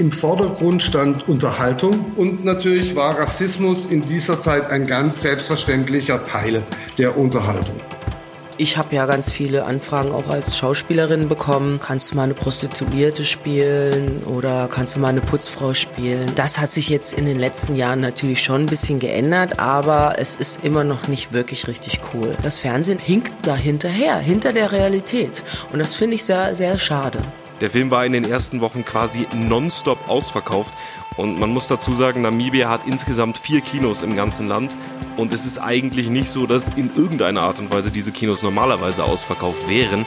Im Vordergrund stand Unterhaltung und natürlich war Rassismus in dieser Zeit ein ganz selbstverständlicher Teil der Unterhaltung. Ich habe ja ganz viele Anfragen auch als Schauspielerin bekommen. Kannst du mal eine Prostituierte spielen oder kannst du mal eine Putzfrau spielen? Das hat sich jetzt in den letzten Jahren natürlich schon ein bisschen geändert, aber es ist immer noch nicht wirklich richtig cool. Das Fernsehen hinkt da hinterher, hinter der Realität. Und das finde ich sehr, sehr schade. Der Film war in den ersten Wochen quasi nonstop ausverkauft. Und man muss dazu sagen, Namibia hat insgesamt vier Kinos im ganzen Land. Und es ist eigentlich nicht so, dass in irgendeiner Art und Weise diese Kinos normalerweise ausverkauft wären.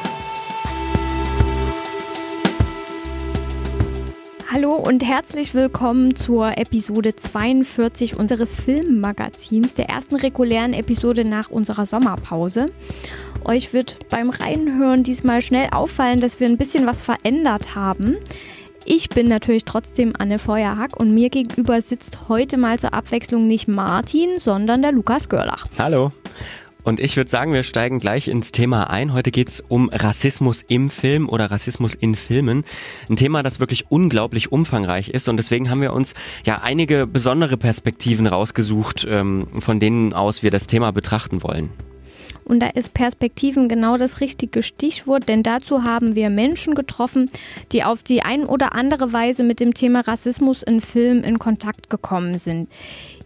Hallo und herzlich willkommen zur Episode 42 unseres Filmmagazins, der ersten regulären Episode nach unserer Sommerpause. Euch wird beim Reinhören diesmal schnell auffallen, dass wir ein bisschen was verändert haben. Ich bin natürlich trotzdem Anne Feuerhack und mir gegenüber sitzt heute mal zur Abwechslung nicht Martin, sondern der Lukas Görlach. Hallo. Und ich würde sagen, wir steigen gleich ins Thema ein. Heute geht es um Rassismus im Film oder Rassismus in Filmen. Ein Thema, das wirklich unglaublich umfangreich ist. Und deswegen haben wir uns ja einige besondere Perspektiven rausgesucht, ähm, von denen aus wir das Thema betrachten wollen. Und da ist Perspektiven genau das richtige Stichwort, denn dazu haben wir Menschen getroffen, die auf die ein oder andere Weise mit dem Thema Rassismus in Filmen in Kontakt gekommen sind.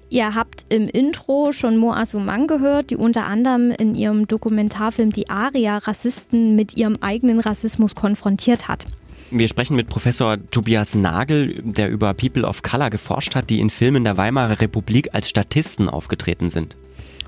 Ihr habt im Intro schon Moa Suman gehört, die unter anderem in ihrem Dokumentarfilm Die Aria Rassisten mit ihrem eigenen Rassismus konfrontiert hat. Wir sprechen mit Professor Tobias Nagel, der über People of Color geforscht hat, die in Filmen der Weimarer Republik als Statisten aufgetreten sind.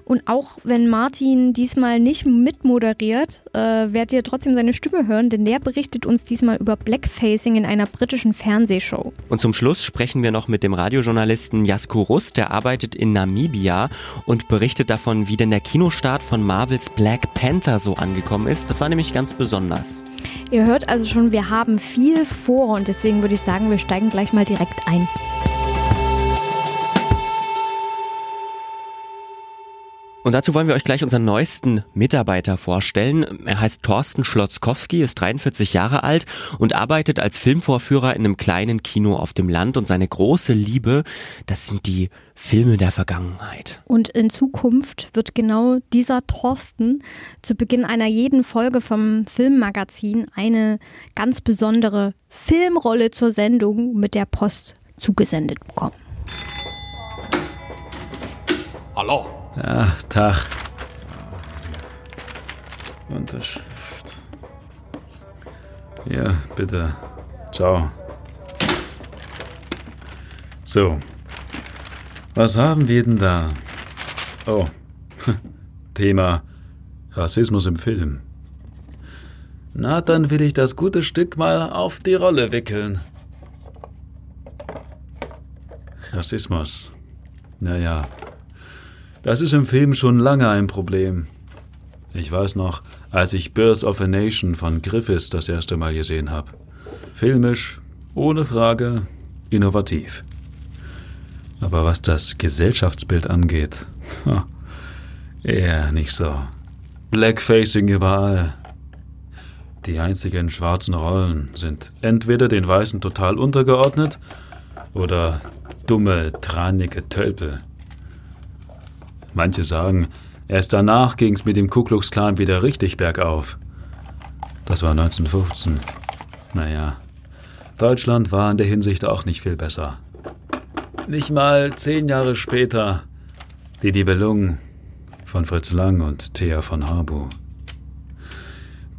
Und auch wenn Martin diesmal nicht mitmoderiert, äh, werdet ihr trotzdem seine Stimme hören, denn der berichtet uns diesmal über Blackfacing in einer britischen Fernsehshow. Und zum Schluss sprechen wir noch mit dem Radiojournalisten Jasko Rus, der arbeitet in Namibia und berichtet davon, wie denn der Kinostart von Marvels Black Panther so angekommen ist. Das war nämlich ganz besonders. Ihr hört also schon, wir haben viel vor und deswegen würde ich sagen, wir steigen gleich mal direkt ein. Und dazu wollen wir euch gleich unseren neuesten Mitarbeiter vorstellen. Er heißt Thorsten Schlotzkowski, ist 43 Jahre alt und arbeitet als Filmvorführer in einem kleinen Kino auf dem Land. Und seine große Liebe, das sind die Filme der Vergangenheit. Und in Zukunft wird genau dieser Thorsten zu Beginn einer jeden Folge vom Filmmagazin eine ganz besondere Filmrolle zur Sendung mit der Post zugesendet bekommen. Hallo. Ja, Tag. Unterschrift. Ja, bitte. Ciao. So. Was haben wir denn da? Oh. Thema Rassismus im Film. Na, dann will ich das gute Stück mal auf die Rolle wickeln. Rassismus. Naja, das ist im Film schon lange ein Problem. Ich weiß noch, als ich Birth of a Nation von Griffiths das erste Mal gesehen habe. Filmisch, ohne Frage, innovativ. Aber was das Gesellschaftsbild angeht, eher nicht so. Blackfacing überall. Die einzigen schwarzen Rollen sind entweder den Weißen total untergeordnet oder dumme, tranige Tölpel. Manche sagen, erst danach ging's mit dem Ku Klux Klan wieder richtig bergauf. Das war 1915. Naja, Deutschland war in der Hinsicht auch nicht viel besser. Nicht mal zehn Jahre später die Nibelung von Fritz Lang und Thea von Harbu.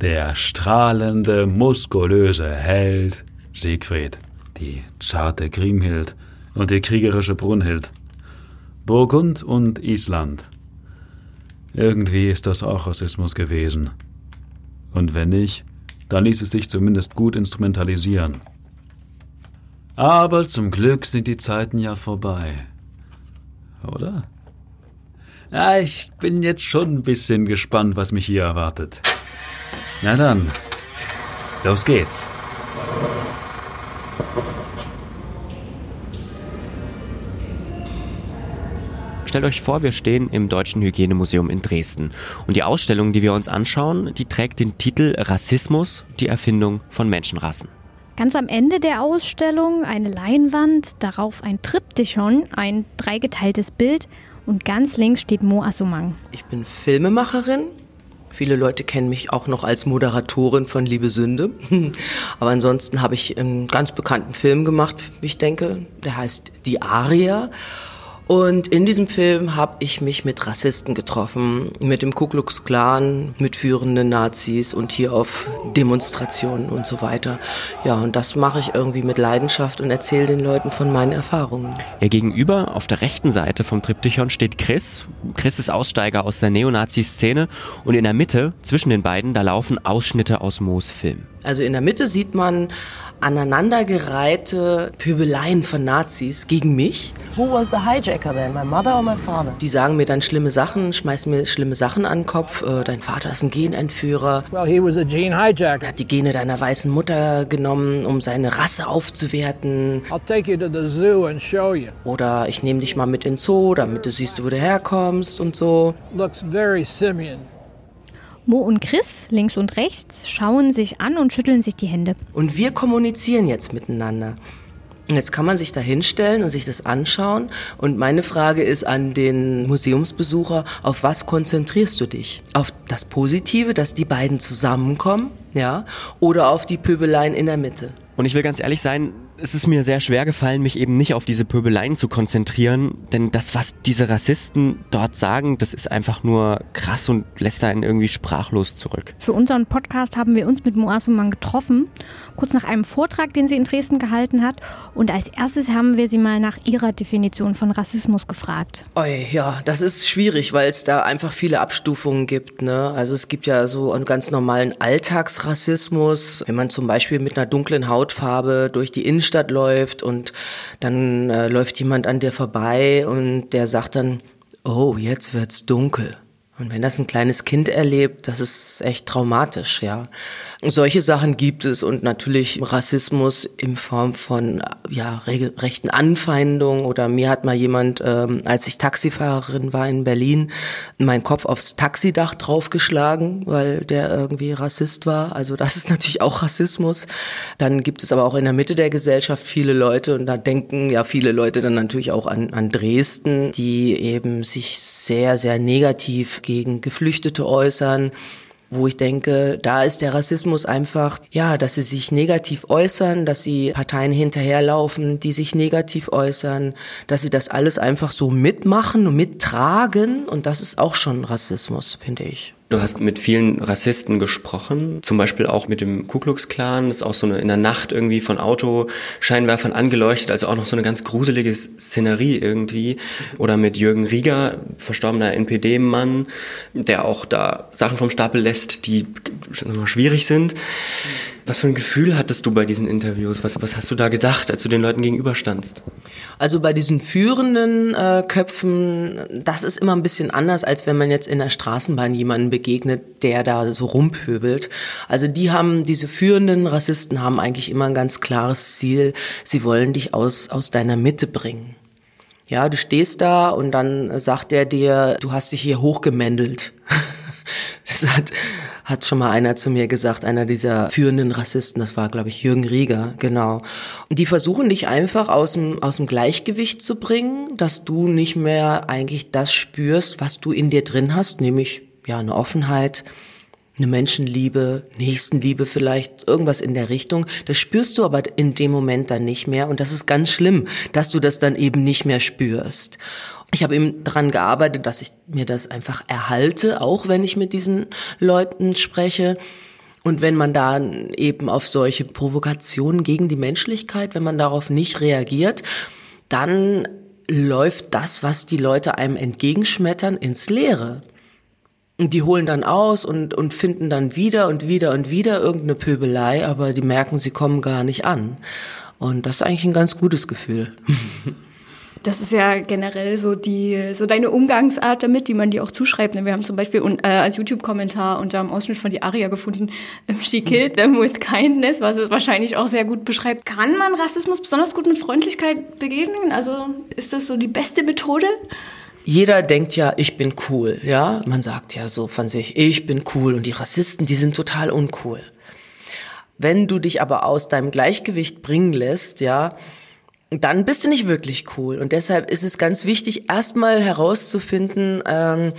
Der strahlende, muskulöse Held Siegfried, die zarte Grimhild und die kriegerische Brunhild. Burgund und Island. Irgendwie ist das auch Rassismus gewesen. Und wenn nicht, dann ließ es sich zumindest gut instrumentalisieren. Aber zum Glück sind die Zeiten ja vorbei. Oder? Ja, ich bin jetzt schon ein bisschen gespannt, was mich hier erwartet. Na dann, los geht's. Stellt euch vor, wir stehen im Deutschen Hygienemuseum in Dresden. Und die Ausstellung, die wir uns anschauen, die trägt den Titel Rassismus, die Erfindung von Menschenrassen. Ganz am Ende der Ausstellung eine Leinwand, darauf ein Triptychon, ein dreigeteiltes Bild und ganz links steht Mo Assumang. Ich bin Filmemacherin. Viele Leute kennen mich auch noch als Moderatorin von Liebe Sünde. Aber ansonsten habe ich einen ganz bekannten Film gemacht, wie ich denke. Der heißt Die Aria. Und in diesem Film habe ich mich mit Rassisten getroffen, mit dem Ku Klux Klan, mit führenden Nazis und hier auf Demonstrationen und so weiter. Ja, und das mache ich irgendwie mit Leidenschaft und erzähle den Leuten von meinen Erfahrungen. Ja, gegenüber auf der rechten Seite vom Triptychon steht Chris. Chris ist Aussteiger aus der Neonazi-Szene und in der Mitte, zwischen den beiden, da laufen Ausschnitte aus Moos Film. Also in der Mitte sieht man aneinandergereihte Pöbeleien von Nazis gegen mich. Who was the hijacker then, my mother or my father? Die sagen mir dann schlimme Sachen, schmeißen mir schlimme Sachen an den Kopf. Äh, dein Vater ist ein Genentführer. Well, he was a gene hijacker. Er hat die Gene deiner weißen Mutter genommen, um seine Rasse aufzuwerten. I'll take you to the zoo and show you. Oder ich nehme dich mal mit in den Zoo, damit du siehst, wo du herkommst und so. Looks very simian. Mo und Chris, links und rechts, schauen sich an und schütteln sich die Hände. Und wir kommunizieren jetzt miteinander. Und jetzt kann man sich da hinstellen und sich das anschauen. Und meine Frage ist an den Museumsbesucher, auf was konzentrierst du dich? Auf das Positive, dass die beiden zusammenkommen, ja? Oder auf die Pöbeleien in der Mitte? Und ich will ganz ehrlich sein, es ist mir sehr schwer gefallen, mich eben nicht auf diese Pöbeleien zu konzentrieren, denn das, was diese Rassisten dort sagen, das ist einfach nur krass und lässt einen irgendwie sprachlos zurück. Für unseren Podcast haben wir uns mit Moasuman getroffen, kurz nach einem Vortrag, den sie in Dresden gehalten hat. Und als erstes haben wir sie mal nach ihrer Definition von Rassismus gefragt. Oi, ja, das ist schwierig, weil es da einfach viele Abstufungen gibt. Ne? Also es gibt ja so einen ganz normalen Alltagsrassismus, wenn man zum Beispiel mit einer dunklen Hautfarbe durch die Innenstadt Innenstadt läuft und dann äh, läuft jemand an dir vorbei und der sagt dann, oh, jetzt wird's dunkel. Und wenn das ein kleines Kind erlebt, das ist echt traumatisch, ja. Solche Sachen gibt es und natürlich Rassismus in Form von ja regelrechten Anfeindungen oder mir hat mal jemand, ähm, als ich Taxifahrerin war in Berlin, meinen Kopf aufs Taxidach draufgeschlagen, weil der irgendwie Rassist war. Also das ist natürlich auch Rassismus. Dann gibt es aber auch in der Mitte der Gesellschaft viele Leute und da denken ja viele Leute dann natürlich auch an, an Dresden, die eben sich sehr, sehr negativ gegen Geflüchtete äußern wo ich denke, da ist der Rassismus einfach, ja, dass sie sich negativ äußern, dass sie Parteien hinterherlaufen, die sich negativ äußern, dass sie das alles einfach so mitmachen und mittragen und das ist auch schon Rassismus, finde ich. Du hast mit vielen Rassisten gesprochen, zum Beispiel auch mit dem Ku Klux Klan, das ist auch so eine, in der Nacht irgendwie von Autoscheinwerfern angeleuchtet, also auch noch so eine ganz gruselige Szenerie irgendwie. Oder mit Jürgen Rieger, verstorbener NPD-Mann, der auch da Sachen vom Stapel lässt, die schwierig sind. Was für ein Gefühl hattest du bei diesen Interviews? Was, was hast du da gedacht, als du den Leuten gegenüberstandst? Also bei diesen führenden äh, Köpfen, das ist immer ein bisschen anders, als wenn man jetzt in der Straßenbahn jemanden begegnet, der da so rumpöbelt. Also die haben, diese führenden Rassisten haben eigentlich immer ein ganz klares Ziel. Sie wollen dich aus, aus deiner Mitte bringen. Ja, du stehst da und dann sagt er dir, du hast dich hier hochgemändelt. Das hat, hat schon mal einer zu mir gesagt, einer dieser führenden Rassisten, das war, glaube ich, Jürgen Rieger, genau. Und die versuchen dich einfach aus dem, aus dem Gleichgewicht zu bringen, dass du nicht mehr eigentlich das spürst, was du in dir drin hast, nämlich ja eine Offenheit, eine Menschenliebe, Nächstenliebe vielleicht, irgendwas in der Richtung. Das spürst du aber in dem Moment dann nicht mehr. Und das ist ganz schlimm, dass du das dann eben nicht mehr spürst. Ich habe eben daran gearbeitet, dass ich mir das einfach erhalte, auch wenn ich mit diesen Leuten spreche. Und wenn man da eben auf solche Provokationen gegen die Menschlichkeit, wenn man darauf nicht reagiert, dann läuft das, was die Leute einem entgegenschmettern, ins Leere. Und die holen dann aus und, und finden dann wieder und wieder und wieder irgendeine Pöbelei, aber die merken, sie kommen gar nicht an. Und das ist eigentlich ein ganz gutes Gefühl. Das ist ja generell so die, so deine Umgangsart damit, die man dir auch zuschreibt. Wir haben zum Beispiel äh, als YouTube-Kommentar unter dem Ausschnitt von die Aria gefunden, ähm, she killed them with kindness, was es wahrscheinlich auch sehr gut beschreibt. Kann man Rassismus besonders gut mit Freundlichkeit begegnen? Also ist das so die beste Methode? Jeder denkt ja, ich bin cool, ja? Man sagt ja so von sich, ich bin cool und die Rassisten, die sind total uncool. Wenn du dich aber aus deinem Gleichgewicht bringen lässt, ja, dann bist du nicht wirklich cool. Und deshalb ist es ganz wichtig, erstmal herauszufinden, ähm,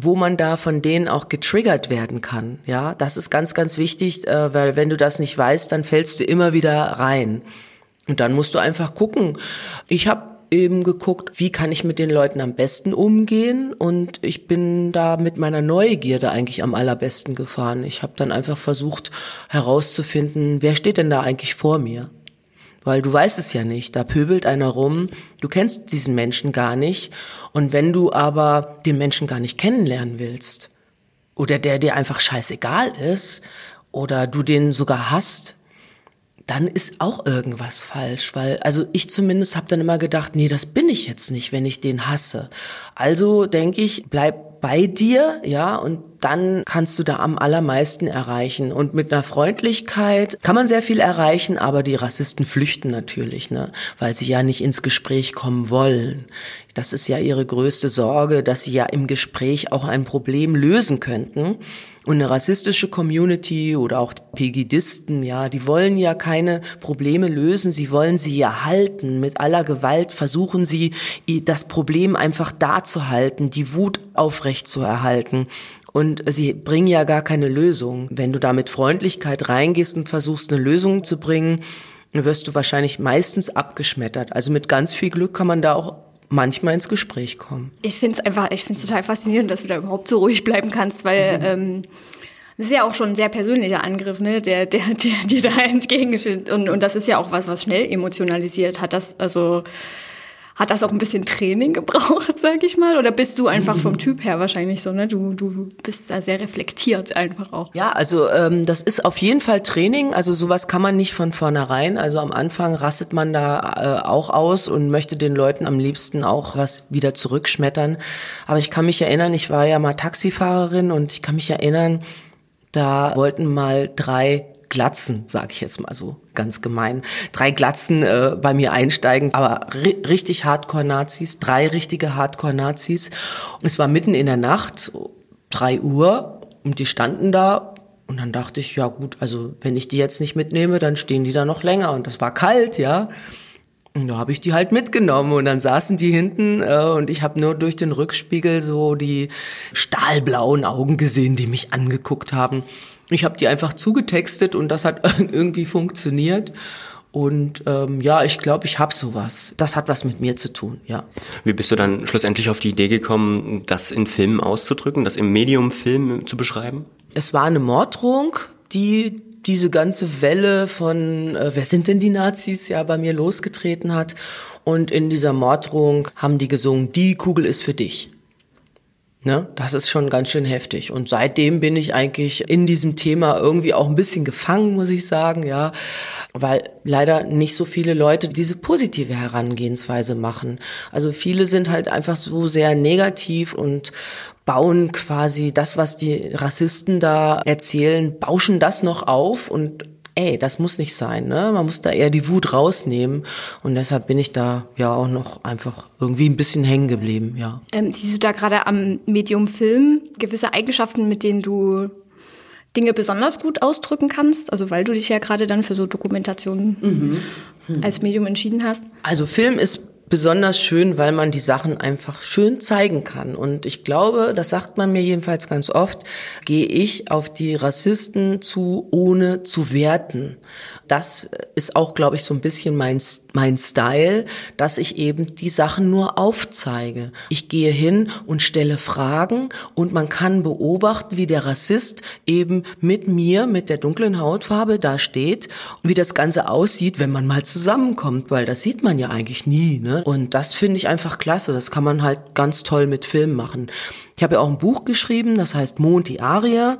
wo man da von denen auch getriggert werden kann. Ja, das ist ganz, ganz wichtig, äh, weil wenn du das nicht weißt, dann fällst du immer wieder rein. Und dann musst du einfach gucken. Ich habe eben geguckt, wie kann ich mit den Leuten am besten umgehen und ich bin da mit meiner Neugierde eigentlich am allerbesten gefahren. Ich habe dann einfach versucht herauszufinden, wer steht denn da eigentlich vor mir? Weil du weißt es ja nicht, da pöbelt einer rum, du kennst diesen Menschen gar nicht. Und wenn du aber den Menschen gar nicht kennenlernen willst oder der dir einfach scheißegal ist oder du den sogar hast, dann ist auch irgendwas falsch, weil also ich zumindest habe dann immer gedacht, nee, das bin ich jetzt nicht, wenn ich den hasse. Also denke ich, bleib bei dir, ja, und dann kannst du da am allermeisten erreichen. Und mit einer Freundlichkeit kann man sehr viel erreichen, aber die Rassisten flüchten natürlich, ne, weil sie ja nicht ins Gespräch kommen wollen. Das ist ja ihre größte Sorge, dass sie ja im Gespräch auch ein Problem lösen könnten. Und eine rassistische Community oder auch Pegidisten, ja, die wollen ja keine Probleme lösen, sie wollen sie ja halten. Mit aller Gewalt versuchen sie, das Problem einfach da zu halten, die Wut aufrecht zu erhalten. Und sie bringen ja gar keine Lösung. Wenn du da mit Freundlichkeit reingehst und versuchst, eine Lösung zu bringen, wirst du wahrscheinlich meistens abgeschmettert. Also mit ganz viel Glück kann man da auch manchmal ins Gespräch kommen. Ich finde es einfach, ich finde es total faszinierend, dass du da überhaupt so ruhig bleiben kannst, weil mhm. ähm, das ist ja auch schon ein sehr persönlicher Angriff, ne, der, der, der dir da entgegensteht. Und, und das ist ja auch was, was schnell emotionalisiert hat. Das, also hat das auch ein bisschen Training gebraucht, sag ich mal? Oder bist du einfach vom Typ her wahrscheinlich so, ne? Du, du bist da sehr reflektiert einfach auch. Ja, also ähm, das ist auf jeden Fall Training. Also sowas kann man nicht von vornherein. Also am Anfang rastet man da äh, auch aus und möchte den Leuten am liebsten auch was wieder zurückschmettern. Aber ich kann mich erinnern, ich war ja mal Taxifahrerin und ich kann mich erinnern, da wollten mal drei Glatzen, sage ich jetzt mal so ganz gemein, drei Glatzen äh, bei mir einsteigen, aber ri richtig Hardcore-Nazis, drei richtige Hardcore-Nazis. Und es war mitten in der Nacht, drei Uhr, und die standen da und dann dachte ich, ja gut, also wenn ich die jetzt nicht mitnehme, dann stehen die da noch länger. Und das war kalt, ja. Und da habe ich die halt mitgenommen und dann saßen die hinten äh, und ich habe nur durch den Rückspiegel so die stahlblauen Augen gesehen, die mich angeguckt haben. Ich habe die einfach zugetextet und das hat irgendwie funktioniert. Und ähm, ja, ich glaube, ich habe sowas. Das hat was mit mir zu tun, ja. Wie bist du dann schlussendlich auf die Idee gekommen, das in Filmen auszudrücken, das im Medium Film zu beschreiben? Es war eine Morddrohung, die diese ganze Welle von, äh, wer sind denn die Nazis, ja bei mir losgetreten hat. Und in dieser Morddrohung haben die gesungen, die Kugel ist für dich. Ne? Das ist schon ganz schön heftig. Und seitdem bin ich eigentlich in diesem Thema irgendwie auch ein bisschen gefangen, muss ich sagen, ja. Weil leider nicht so viele Leute diese positive Herangehensweise machen. Also viele sind halt einfach so sehr negativ und bauen quasi das, was die Rassisten da erzählen, bauschen das noch auf und ey, das muss nicht sein, ne? Man muss da eher die Wut rausnehmen. Und deshalb bin ich da ja auch noch einfach irgendwie ein bisschen hängen geblieben, ja. Ähm, siehst du da gerade am Medium Film gewisse Eigenschaften, mit denen du Dinge besonders gut ausdrücken kannst? Also weil du dich ja gerade dann für so Dokumentationen mhm. Als Medium entschieden hast. Also Film ist besonders schön, weil man die Sachen einfach schön zeigen kann. Und ich glaube, das sagt man mir jedenfalls ganz oft, gehe ich auf die Rassisten zu, ohne zu werten. Das ist auch, glaube ich, so ein bisschen mein, mein Style, dass ich eben die Sachen nur aufzeige. Ich gehe hin und stelle Fragen und man kann beobachten, wie der Rassist eben mit mir, mit der dunklen Hautfarbe da steht und wie das Ganze aussieht, wenn man mal zusammenkommt, weil das sieht man ja eigentlich nie. Ne? Und das finde ich einfach klasse. Das kann man halt ganz toll mit Film machen. Ich habe ja auch ein Buch geschrieben, das heißt Mond die Aria.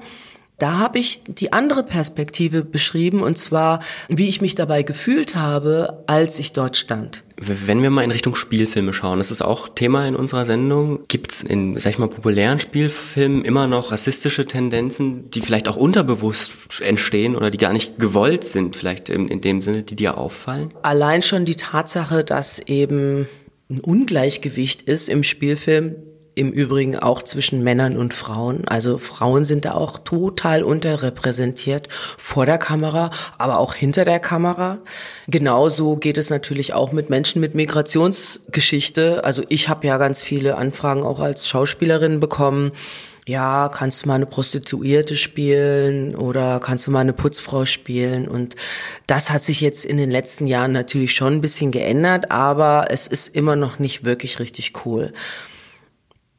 Da habe ich die andere Perspektive beschrieben, und zwar, wie ich mich dabei gefühlt habe, als ich dort stand. Wenn wir mal in Richtung Spielfilme schauen, das ist auch Thema in unserer Sendung. Gibt es in, sag ich mal, populären Spielfilmen immer noch rassistische Tendenzen, die vielleicht auch unterbewusst entstehen oder die gar nicht gewollt sind, vielleicht in, in dem Sinne, die dir auffallen? Allein schon die Tatsache, dass eben ein Ungleichgewicht ist im Spielfilm, im Übrigen auch zwischen Männern und Frauen. Also Frauen sind da auch total unterrepräsentiert vor der Kamera, aber auch hinter der Kamera. Genauso geht es natürlich auch mit Menschen mit Migrationsgeschichte. Also ich habe ja ganz viele Anfragen auch als Schauspielerin bekommen ja, kannst du mal eine Prostituierte spielen oder kannst du mal eine Putzfrau spielen? Und das hat sich jetzt in den letzten Jahren natürlich schon ein bisschen geändert, aber es ist immer noch nicht wirklich richtig cool.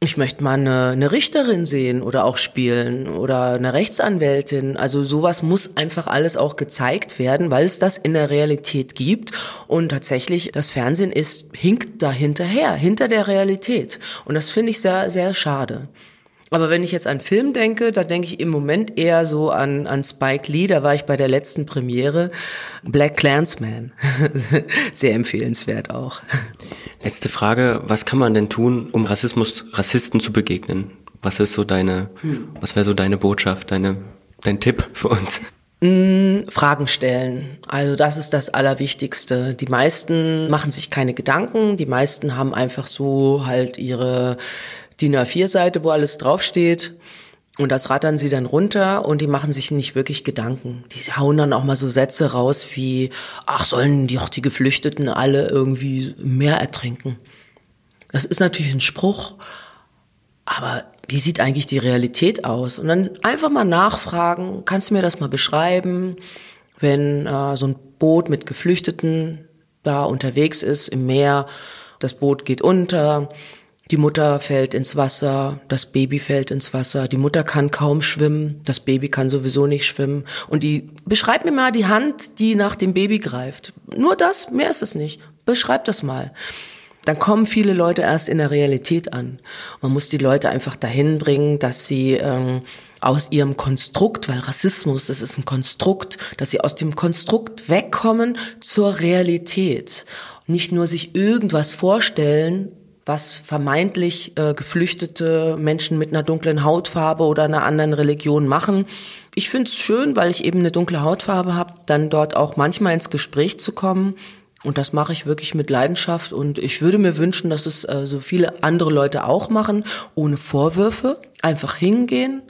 Ich möchte mal eine, eine Richterin sehen oder auch spielen oder eine Rechtsanwältin. Also sowas muss einfach alles auch gezeigt werden, weil es das in der Realität gibt. Und tatsächlich, das Fernsehen ist, hinkt da hinterher, hinter der Realität. Und das finde ich sehr, sehr schade. Aber wenn ich jetzt an Film denke, da denke ich im Moment eher so an, an Spike Lee, da war ich bei der letzten Premiere, Black Clansman. Sehr empfehlenswert auch. Letzte Frage, was kann man denn tun, um Rassismus, Rassisten zu begegnen? Was ist so deine, hm. was wäre so deine Botschaft, deine, dein Tipp für uns? Mm, Fragen stellen. Also das ist das Allerwichtigste. Die meisten machen sich keine Gedanken, die meisten haben einfach so halt ihre DIN A4-Seite, wo alles draufsteht. Und das rattern sie dann runter und die machen sich nicht wirklich Gedanken. Die hauen dann auch mal so Sätze raus wie, ach, sollen die auch die Geflüchteten alle irgendwie mehr ertrinken? Das ist natürlich ein Spruch, aber wie sieht eigentlich die Realität aus? Und dann einfach mal nachfragen, kannst du mir das mal beschreiben, wenn äh, so ein Boot mit Geflüchteten da unterwegs ist im Meer, das Boot geht unter, die Mutter fällt ins Wasser, das Baby fällt ins Wasser, die Mutter kann kaum schwimmen, das Baby kann sowieso nicht schwimmen. Und die, beschreib mir mal die Hand, die nach dem Baby greift. Nur das, mehr ist es nicht. Beschreib das mal. Dann kommen viele Leute erst in der Realität an. Man muss die Leute einfach dahin bringen, dass sie ähm, aus ihrem Konstrukt, weil Rassismus, das ist ein Konstrukt, dass sie aus dem Konstrukt wegkommen zur Realität. Nicht nur sich irgendwas vorstellen, was vermeintlich äh, geflüchtete Menschen mit einer dunklen Hautfarbe oder einer anderen Religion machen. Ich finde es schön, weil ich eben eine dunkle Hautfarbe habe, dann dort auch manchmal ins Gespräch zu kommen. Und das mache ich wirklich mit Leidenschaft. Und ich würde mir wünschen, dass es äh, so viele andere Leute auch machen, ohne Vorwürfe, einfach hingehen,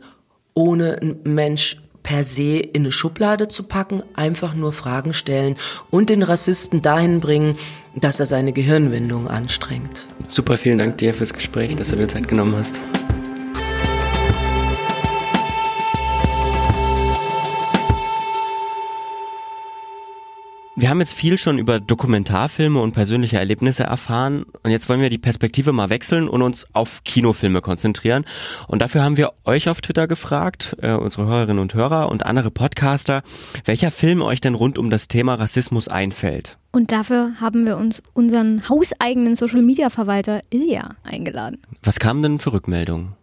ohne ein Mensch per se in eine Schublade zu packen, einfach nur Fragen stellen und den Rassisten dahin bringen, dass er seine Gehirnwindung anstrengt. Super, vielen Dank dir fürs Gespräch, dass du dir Zeit genommen hast. Wir haben jetzt viel schon über Dokumentarfilme und persönliche Erlebnisse erfahren und jetzt wollen wir die Perspektive mal wechseln und uns auf Kinofilme konzentrieren. Und dafür haben wir euch auf Twitter gefragt, äh, unsere Hörerinnen und Hörer und andere Podcaster, welcher Film euch denn rund um das Thema Rassismus einfällt. Und dafür haben wir uns unseren hauseigenen Social Media Verwalter Ilja eingeladen. Was kamen denn für Rückmeldungen?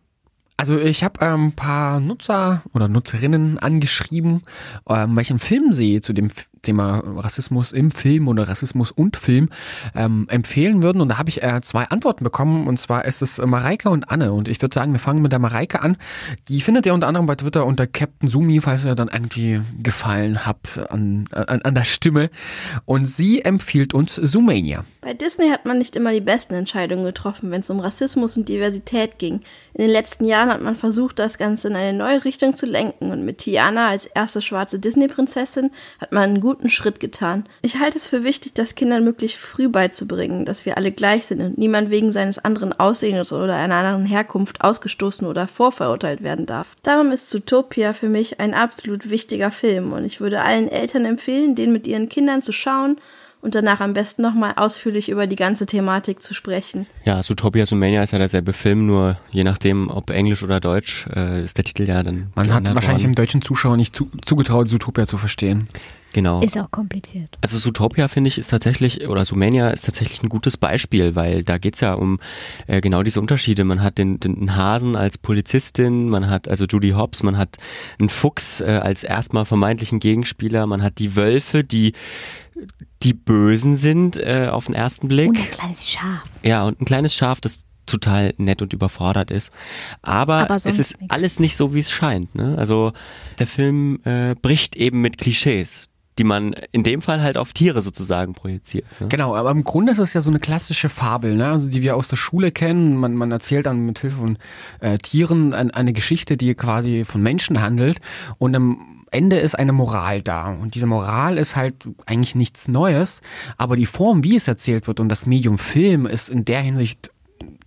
Also ich habe ein ähm, paar Nutzer oder Nutzerinnen angeschrieben, ähm, welchen Film sie zu dem Thema Rassismus im Film oder Rassismus und Film ähm, empfehlen würden. Und da habe ich äh, zwei Antworten bekommen. Und zwar ist es Mareike und Anne. Und ich würde sagen, wir fangen mit der Mareike an. Die findet ihr unter anderem bei Twitter unter Captain Sumi, falls ihr dann irgendwie gefallen habt an, an, an der Stimme. Und sie empfiehlt uns Zoomania. Bei Disney hat man nicht immer die besten Entscheidungen getroffen, wenn es um Rassismus und Diversität ging. In den letzten Jahren hat man versucht, das Ganze in eine neue Richtung zu lenken. Und mit Tiana als erste schwarze Disney-Prinzessin hat man einen guten guten Schritt getan. Ich halte es für wichtig, das Kindern möglichst früh beizubringen, dass wir alle gleich sind und niemand wegen seines anderen Aussehens oder einer anderen Herkunft ausgestoßen oder vorverurteilt werden darf. Darum ist Zootopia für mich ein absolut wichtiger Film und ich würde allen Eltern empfehlen, den mit ihren Kindern zu schauen und danach am besten nochmal ausführlich über die ganze Thematik zu sprechen. Ja, Zootopia Zoomania ist ja derselbe Film, nur je nachdem, ob Englisch oder Deutsch, äh, ist der Titel ja dann. Man hat wahrscheinlich worden. dem deutschen Zuschauer nicht zu, zugetraut, Zootopia zu verstehen. Genau. Ist auch kompliziert. Also Zootopia finde ich ist tatsächlich, oder Zoomania ist tatsächlich ein gutes Beispiel, weil da geht's ja um äh, genau diese Unterschiede. Man hat den, den Hasen als Polizistin, man hat also Judy Hobbs, man hat einen Fuchs äh, als erstmal vermeintlichen Gegenspieler, man hat die Wölfe, die die Bösen sind äh, auf den ersten Blick. Und ein kleines Schaf. Ja, und ein kleines Schaf, das total nett und überfordert ist. Aber, Aber es ist nix. alles nicht so, wie es scheint. Ne? Also der Film äh, bricht eben mit Klischees die man in dem Fall halt auf Tiere sozusagen projiziert. Ne? Genau, aber im Grunde ist es ja so eine klassische Fabel, ne? also die wir aus der Schule kennen. Man, man erzählt dann mit Hilfe von äh, Tieren ein, eine Geschichte, die quasi von Menschen handelt und am Ende ist eine Moral da. Und diese Moral ist halt eigentlich nichts Neues, aber die Form, wie es erzählt wird und das Medium Film ist in der Hinsicht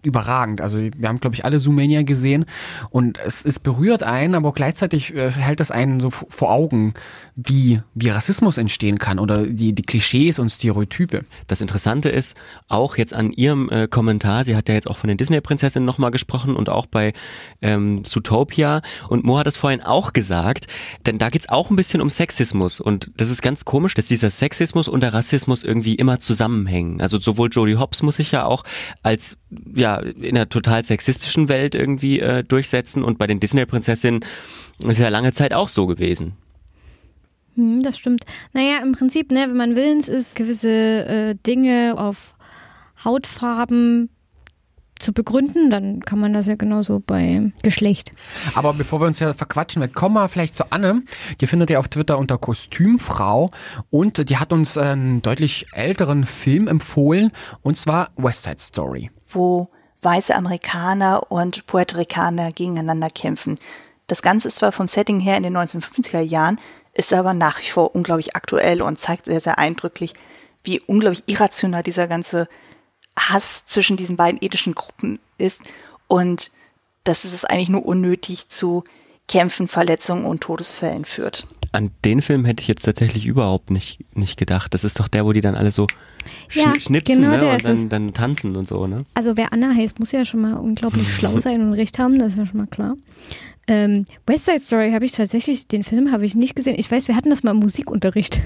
überragend. Also wir haben, glaube ich, alle Zoomania gesehen und es, es berührt einen, aber gleichzeitig äh, hält das einen so vor Augen, wie, wie Rassismus entstehen kann oder die, die Klischees und Stereotype. Das Interessante ist, auch jetzt an ihrem äh, Kommentar, sie hat ja jetzt auch von den Disney-Prinzessinnen nochmal gesprochen und auch bei ähm, Zootopia und Mo hat es vorhin auch gesagt, denn da geht's auch ein bisschen um Sexismus und das ist ganz komisch, dass dieser Sexismus und der Rassismus irgendwie immer zusammenhängen. Also sowohl Jodie Hobbs muss sich ja auch als ja in einer total sexistischen Welt irgendwie äh, durchsetzen und bei den Disney-Prinzessinnen ist ja lange Zeit auch so gewesen. Hm, das stimmt. Naja, im Prinzip, ne, wenn man willens ist, gewisse äh, Dinge auf Hautfarben zu begründen, dann kann man das ja genauso bei Geschlecht. Aber bevor wir uns ja verquatschen, wir kommen mal vielleicht zu Anne. Die findet ihr auf Twitter unter Kostümfrau und die hat uns einen deutlich älteren Film empfohlen und zwar West Side Story. Wo weiße Amerikaner und Puerto Ricaner gegeneinander kämpfen. Das Ganze ist zwar vom Setting her in den 1950er Jahren, ist aber nach wie vor unglaublich aktuell und zeigt sehr, sehr eindrücklich, wie unglaublich irrational dieser ganze Hass zwischen diesen beiden ethischen Gruppen ist und dass es eigentlich nur unnötig zu Kämpfen, Verletzungen und Todesfällen führt. An den Film hätte ich jetzt tatsächlich überhaupt nicht, nicht gedacht. Das ist doch der, wo die dann alle so Ja, sch schnipsen genau ne? und dann, dann tanzen und so, ne? Also wer Anna heißt, muss ja schon mal unglaublich schlau sein und recht haben, das ist ja schon mal klar. Ähm, West Side Story habe ich tatsächlich, den Film habe ich nicht gesehen. Ich weiß, wir hatten das mal im Musikunterricht.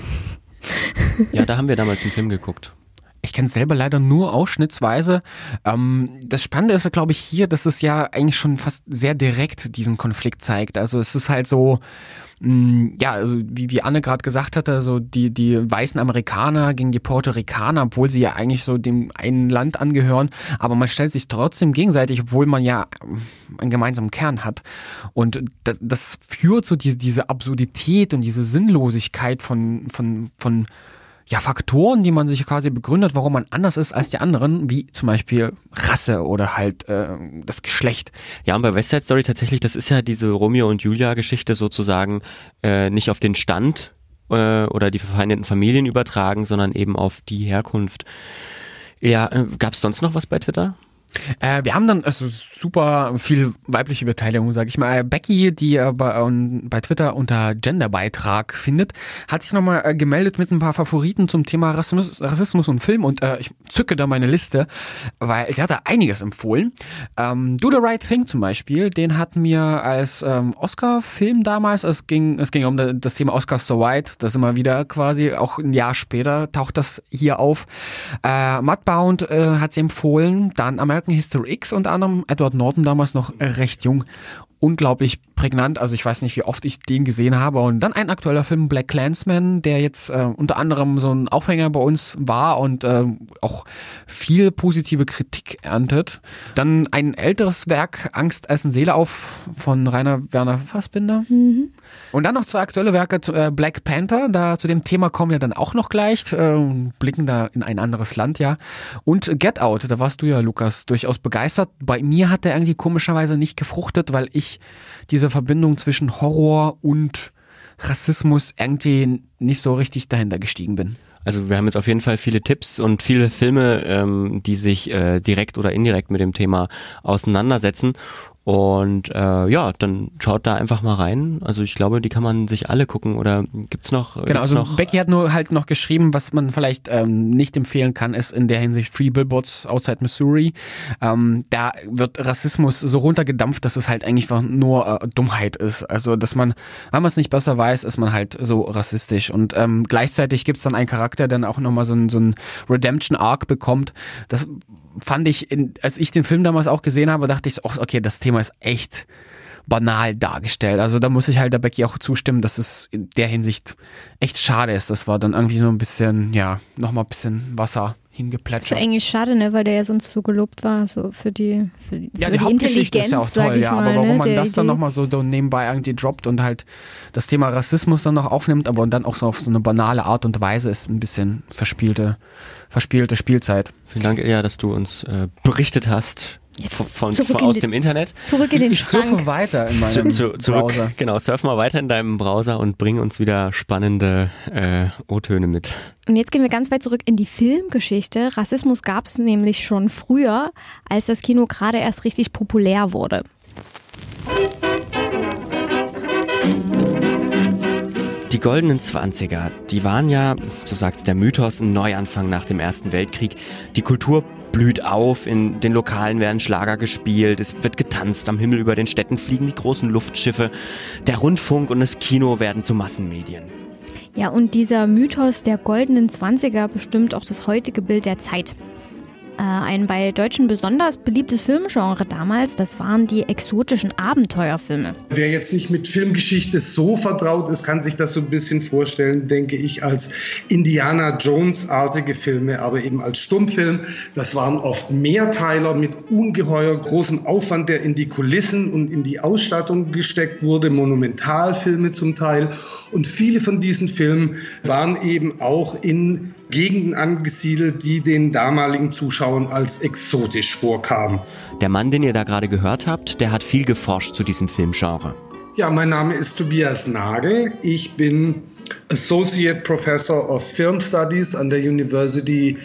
Ja, da haben wir damals einen Film geguckt. Ich kenne es selber leider nur ausschnittsweise. Ähm, das Spannende ist, glaube ich, hier, dass es ja eigentlich schon fast sehr direkt diesen Konflikt zeigt. Also es ist halt so, mh, ja, also wie, wie Anne gerade gesagt hatte, so die, die weißen Amerikaner gegen die Puerto Ricaner, obwohl sie ja eigentlich so dem einen Land angehören, aber man stellt sich trotzdem gegenseitig, obwohl man ja ähm, einen gemeinsamen Kern hat. Und das, das führt so diese, diese Absurdität und diese Sinnlosigkeit von, von, von ja, Faktoren, die man sich quasi begründet, warum man anders ist als die anderen, wie zum Beispiel Rasse oder halt äh, das Geschlecht. Ja, und bei West Side Story tatsächlich, das ist ja diese Romeo und Julia Geschichte sozusagen äh, nicht auf den Stand äh, oder die verfeindeten Familien übertragen, sondern eben auf die Herkunft. Ja, äh, gab es sonst noch was bei Twitter? Äh, wir haben dann also super viel weibliche Beteiligung, sag ich mal. Äh, Becky, die äh, bei, ähm, bei Twitter unter Genderbeitrag findet, hat sich nochmal äh, gemeldet mit ein paar Favoriten zum Thema Rassismus, Rassismus und Film und äh, ich zücke da meine Liste, weil sie hat da einiges empfohlen. Ähm, Do the Right Thing zum Beispiel, den hatten wir als ähm, Oscar-Film damals. Es ging, es ging um das Thema Oscars so White, das immer wieder quasi, auch ein Jahr später taucht das hier auf. Äh, Mudbound äh, hat sie empfohlen, dann American History X unter anderem, Edward Norton damals noch äh, recht jung, unglaublich prägnant, also ich weiß nicht, wie oft ich den gesehen habe. Und dann ein aktueller Film, Black Clansman, der jetzt äh, unter anderem so ein Aufhänger bei uns war und äh, auch viel positive Kritik erntet. Dann ein älteres Werk, Angst, Essen, Seele auf von Rainer Werner Fassbinder. Mhm. Und dann noch zwei aktuelle Werke, zu, äh, Black Panther, da zu dem Thema kommen wir dann auch noch gleich, äh, blicken da in ein anderes Land, ja. Und Get Out, da warst du ja, Lukas, durchaus begeistert. Bei mir hat der irgendwie komischerweise nicht gefruchtet, weil ich diese Verbindung zwischen Horror und Rassismus irgendwie nicht so richtig dahinter gestiegen bin. Also wir haben jetzt auf jeden Fall viele Tipps und viele Filme, ähm, die sich äh, direkt oder indirekt mit dem Thema auseinandersetzen. Und äh, ja, dann schaut da einfach mal rein. Also ich glaube, die kann man sich alle gucken. Oder gibt's noch? Genau, gibt's also noch Becky hat nur halt noch geschrieben, was man vielleicht ähm, nicht empfehlen kann, ist in der Hinsicht Free Billboards Outside Missouri. Ähm, da wird Rassismus so runtergedampft, dass es halt eigentlich einfach nur äh, Dummheit ist. Also, dass man, wenn man es nicht besser weiß, ist man halt so rassistisch. Und ähm, gleichzeitig gibt's dann einen Charakter, der dann auch nochmal so ein, so ein Redemption-Arc bekommt. Das fand ich, in, als ich den Film damals auch gesehen habe, dachte ich, so, oh, okay, das Thema ist echt banal dargestellt. Also da muss ich halt der Becky auch zustimmen, dass es in der Hinsicht echt schade ist. Das war dann irgendwie so ein bisschen, ja, nochmal ein bisschen Wasser hingeplätschert. ist eigentlich schade, ne, weil der ja sonst so gelobt war, so für die, für die, Ja, für die, die Hauptgeschichte Intelligenz, ist ja auch sag toll, ich ja. mal, aber warum ne, man der das dann nochmal so nebenbei irgendwie droppt und halt das Thema Rassismus dann noch aufnimmt, aber dann auch so auf so eine banale Art und Weise ist ein bisschen verspielte, verspielte Spielzeit. Vielen Dank, Ilja, dass du uns äh, berichtet hast von, von, aus dem Internet. Zurück in den Ich Schrank. surfe weiter in meinem Zu, zurück, Browser. genau, surf mal weiter in deinem Browser und bring uns wieder spannende äh, O-Töne mit. Und jetzt gehen wir ganz weit zurück in die Filmgeschichte. Rassismus gab es nämlich schon früher, als das Kino gerade erst richtig populär wurde. Die goldenen Zwanziger, die waren ja, so sagt's der Mythos, ein Neuanfang nach dem Ersten Weltkrieg. Die Kultur blüht auf, in den Lokalen werden Schlager gespielt, es wird getanzt, am Himmel über den Städten fliegen die großen Luftschiffe, der Rundfunk und das Kino werden zu Massenmedien. Ja, und dieser Mythos der goldenen Zwanziger bestimmt auch das heutige Bild der Zeit. Äh, ein bei Deutschen besonders beliebtes Filmgenre damals, das waren die exotischen Abenteuerfilme. Wer jetzt nicht mit Filmgeschichte so vertraut ist, kann sich das so ein bisschen vorstellen, denke ich, als Indiana Jones-artige Filme, aber eben als Stummfilm. Das waren oft Mehrteiler mit ungeheuer großem Aufwand, der in die Kulissen und in die Ausstattung gesteckt wurde, Monumentalfilme zum Teil. Und viele von diesen Filmen waren eben auch in Gegenden angesiedelt, die den damaligen Zuschauern als exotisch vorkamen. Der Mann, den ihr da gerade gehört habt, der hat viel geforscht zu diesem Filmgenre. Ja, mein Name ist Tobias Nagel. Ich bin Associate Professor of Film Studies an der University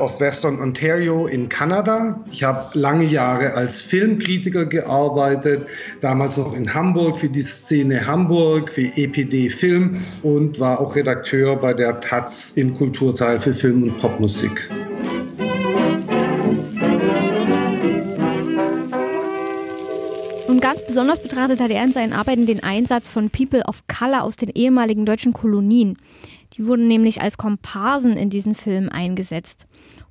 of Western Ontario in Kanada. Ich habe lange Jahre als Filmkritiker gearbeitet, damals noch in Hamburg für die Szene Hamburg, für EPD Film und war auch Redakteur bei der Taz im Kulturteil für Film und Popmusik. Und ganz besonders betrachtet hat er in seinen Arbeiten den Einsatz von People of Color aus den ehemaligen deutschen Kolonien. Die wurden nämlich als Komparsen in diesen Filmen eingesetzt.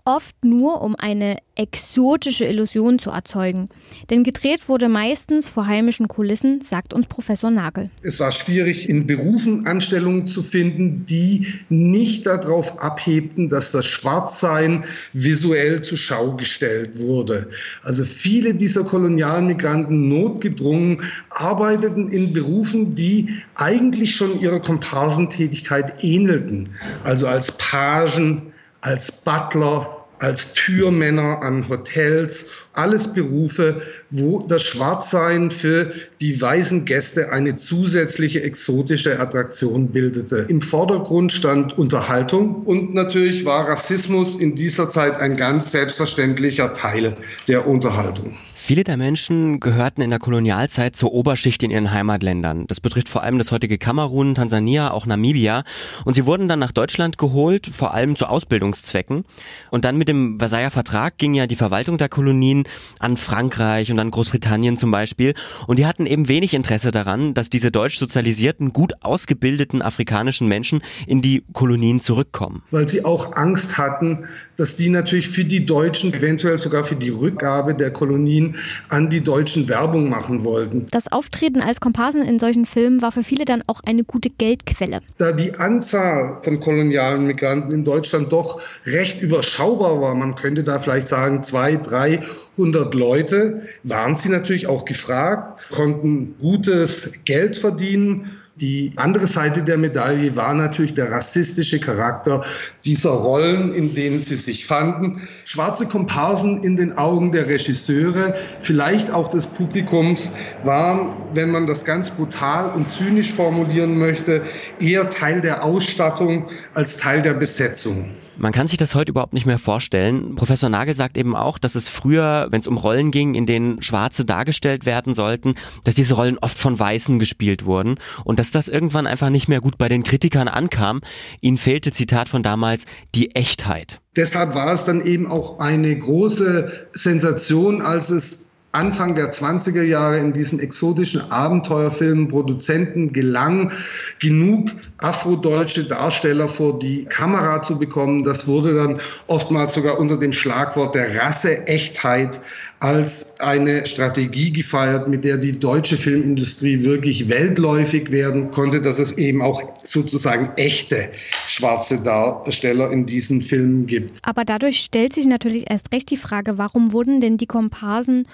Oft nur, um eine exotische Illusion zu erzeugen. Denn gedreht wurde meistens vor heimischen Kulissen, sagt uns Professor Nagel. Es war schwierig, in Berufen Anstellungen zu finden, die nicht darauf abhebten, dass das Schwarzsein visuell zur Schau gestellt wurde. Also viele dieser Kolonialmigranten notgedrungen arbeiteten in Berufen, die eigentlich schon ihrer Komparsentätigkeit ähnelten. Also als Pagen, als Butler, als Türmänner an Hotels, alles Berufe, wo das Schwarzsein für die weißen Gäste eine zusätzliche exotische Attraktion bildete. Im Vordergrund stand Unterhaltung und natürlich war Rassismus in dieser Zeit ein ganz selbstverständlicher Teil der Unterhaltung. Viele der Menschen gehörten in der Kolonialzeit zur Oberschicht in ihren Heimatländern. Das betrifft vor allem das heutige Kamerun, Tansania, auch Namibia. Und sie wurden dann nach Deutschland geholt, vor allem zu Ausbildungszwecken. Und dann mit dem Versailler Vertrag ging ja die Verwaltung der Kolonien an Frankreich und an Großbritannien zum Beispiel. Und die hatten eben wenig Interesse daran, dass diese deutsch sozialisierten, gut ausgebildeten afrikanischen Menschen in die Kolonien zurückkommen. Weil sie auch Angst hatten, dass die natürlich für die Deutschen, eventuell sogar für die Rückgabe der Kolonien an die Deutschen Werbung machen wollten. Das Auftreten als Komparsen in solchen Filmen war für viele dann auch eine gute Geldquelle. Da die Anzahl von kolonialen Migranten in Deutschland doch recht überschaubar war, man könnte da vielleicht sagen 200, 300 Leute, waren sie natürlich auch gefragt, konnten gutes Geld verdienen. Die andere Seite der Medaille war natürlich der rassistische Charakter dieser Rollen, in denen sie sich fanden. Schwarze Komparsen in den Augen der Regisseure, vielleicht auch des Publikums, waren, wenn man das ganz brutal und zynisch formulieren möchte, eher Teil der Ausstattung als Teil der Besetzung. Man kann sich das heute überhaupt nicht mehr vorstellen. Professor Nagel sagt eben auch, dass es früher, wenn es um Rollen ging, in denen Schwarze dargestellt werden sollten, dass diese Rollen oft von Weißen gespielt wurden und dass das irgendwann einfach nicht mehr gut bei den Kritikern ankam. Ihnen fehlte, Zitat von damals, die Echtheit. Deshalb war es dann eben auch eine große Sensation, als es Anfang der 20er Jahre in diesen exotischen Abenteuerfilmen Produzenten gelang, genug afrodeutsche Darsteller vor die Kamera zu bekommen. Das wurde dann oftmals sogar unter dem Schlagwort der Rasseechtheit als eine Strategie gefeiert, mit der die deutsche Filmindustrie wirklich weltläufig werden konnte, dass es eben auch sozusagen echte schwarze Darsteller in diesen Filmen gibt. Aber dadurch stellt sich natürlich erst recht die Frage, warum wurden denn die Komparsen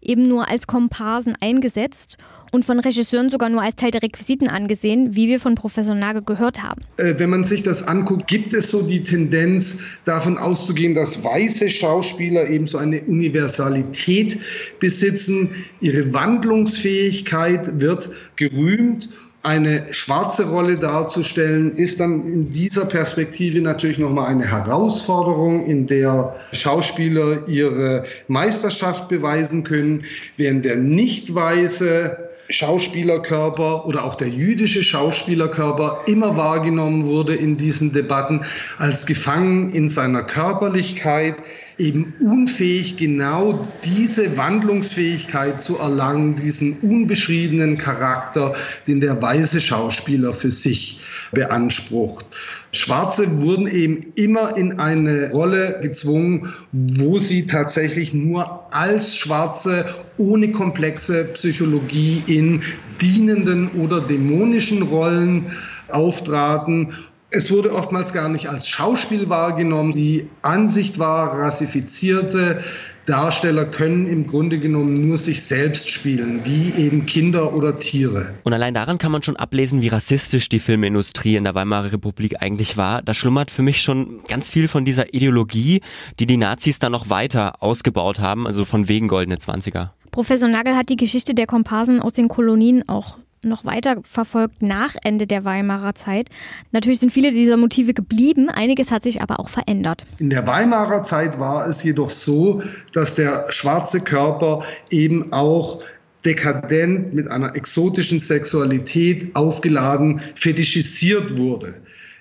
eben nur als Komparsen eingesetzt und von Regisseuren sogar nur als Teil der Requisiten angesehen, wie wir von Professor Nagel gehört haben. Äh, wenn man sich das anguckt, gibt es so die Tendenz, davon auszugehen, dass weiße Schauspieler eben so eine Universalität besitzen. Ihre Wandlungsfähigkeit wird gerühmt eine schwarze Rolle darzustellen, ist dann in dieser Perspektive natürlich nochmal eine Herausforderung, in der Schauspieler ihre Meisterschaft beweisen können, während der nicht weiße Schauspielerkörper oder auch der jüdische Schauspielerkörper immer wahrgenommen wurde in diesen Debatten als gefangen in seiner Körperlichkeit, eben unfähig, genau diese Wandlungsfähigkeit zu erlangen, diesen unbeschriebenen Charakter, den der weiße Schauspieler für sich beansprucht. Schwarze wurden eben immer in eine Rolle gezwungen, wo sie tatsächlich nur als Schwarze ohne komplexe Psychologie in dienenden oder dämonischen Rollen auftraten es wurde oftmals gar nicht als Schauspiel wahrgenommen. Die Ansicht war, rassifizierte Darsteller können im Grunde genommen nur sich selbst spielen, wie eben Kinder oder Tiere. Und allein daran kann man schon ablesen, wie rassistisch die Filmindustrie in der Weimarer Republik eigentlich war. Da schlummert für mich schon ganz viel von dieser Ideologie, die die Nazis dann noch weiter ausgebaut haben, also von wegen goldene Zwanziger. Professor Nagel hat die Geschichte der Komparsen aus den Kolonien auch noch weiter verfolgt nach Ende der Weimarer Zeit. Natürlich sind viele dieser Motive geblieben, einiges hat sich aber auch verändert. In der Weimarer Zeit war es jedoch so, dass der schwarze Körper eben auch dekadent mit einer exotischen Sexualität aufgeladen fetischisiert wurde.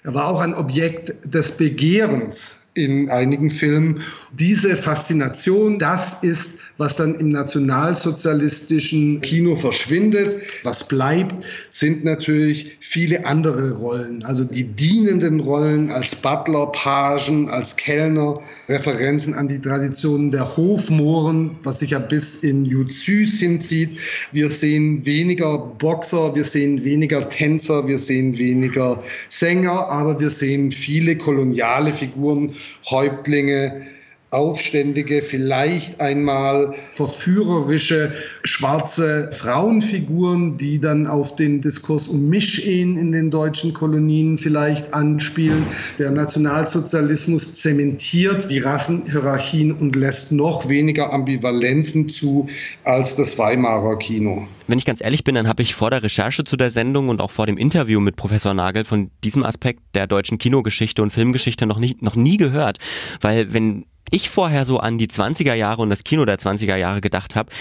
Er war auch ein Objekt des Begehrens in einigen Filmen. Diese Faszination, das ist was dann im nationalsozialistischen Kino verschwindet. Was bleibt, sind natürlich viele andere Rollen, also die dienenden Rollen als Butler, Pagen, als Kellner, Referenzen an die Traditionen der Hofmohren, was sich ja bis in Juzys hinzieht. Wir sehen weniger Boxer, wir sehen weniger Tänzer, wir sehen weniger Sänger, aber wir sehen viele koloniale Figuren, Häuptlinge, aufständige, vielleicht einmal verführerische schwarze Frauenfiguren, die dann auf den Diskurs um Mischehen in den deutschen Kolonien vielleicht anspielen. Der Nationalsozialismus zementiert die Rassenhierarchien und lässt noch weniger Ambivalenzen zu als das Weimarer Kino. Wenn ich ganz ehrlich bin, dann habe ich vor der Recherche zu der Sendung und auch vor dem Interview mit Professor Nagel von diesem Aspekt der deutschen Kinogeschichte und Filmgeschichte noch, nicht, noch nie gehört. Weil wenn ich vorher so an die 20er Jahre und das Kino der 20er Jahre gedacht habe,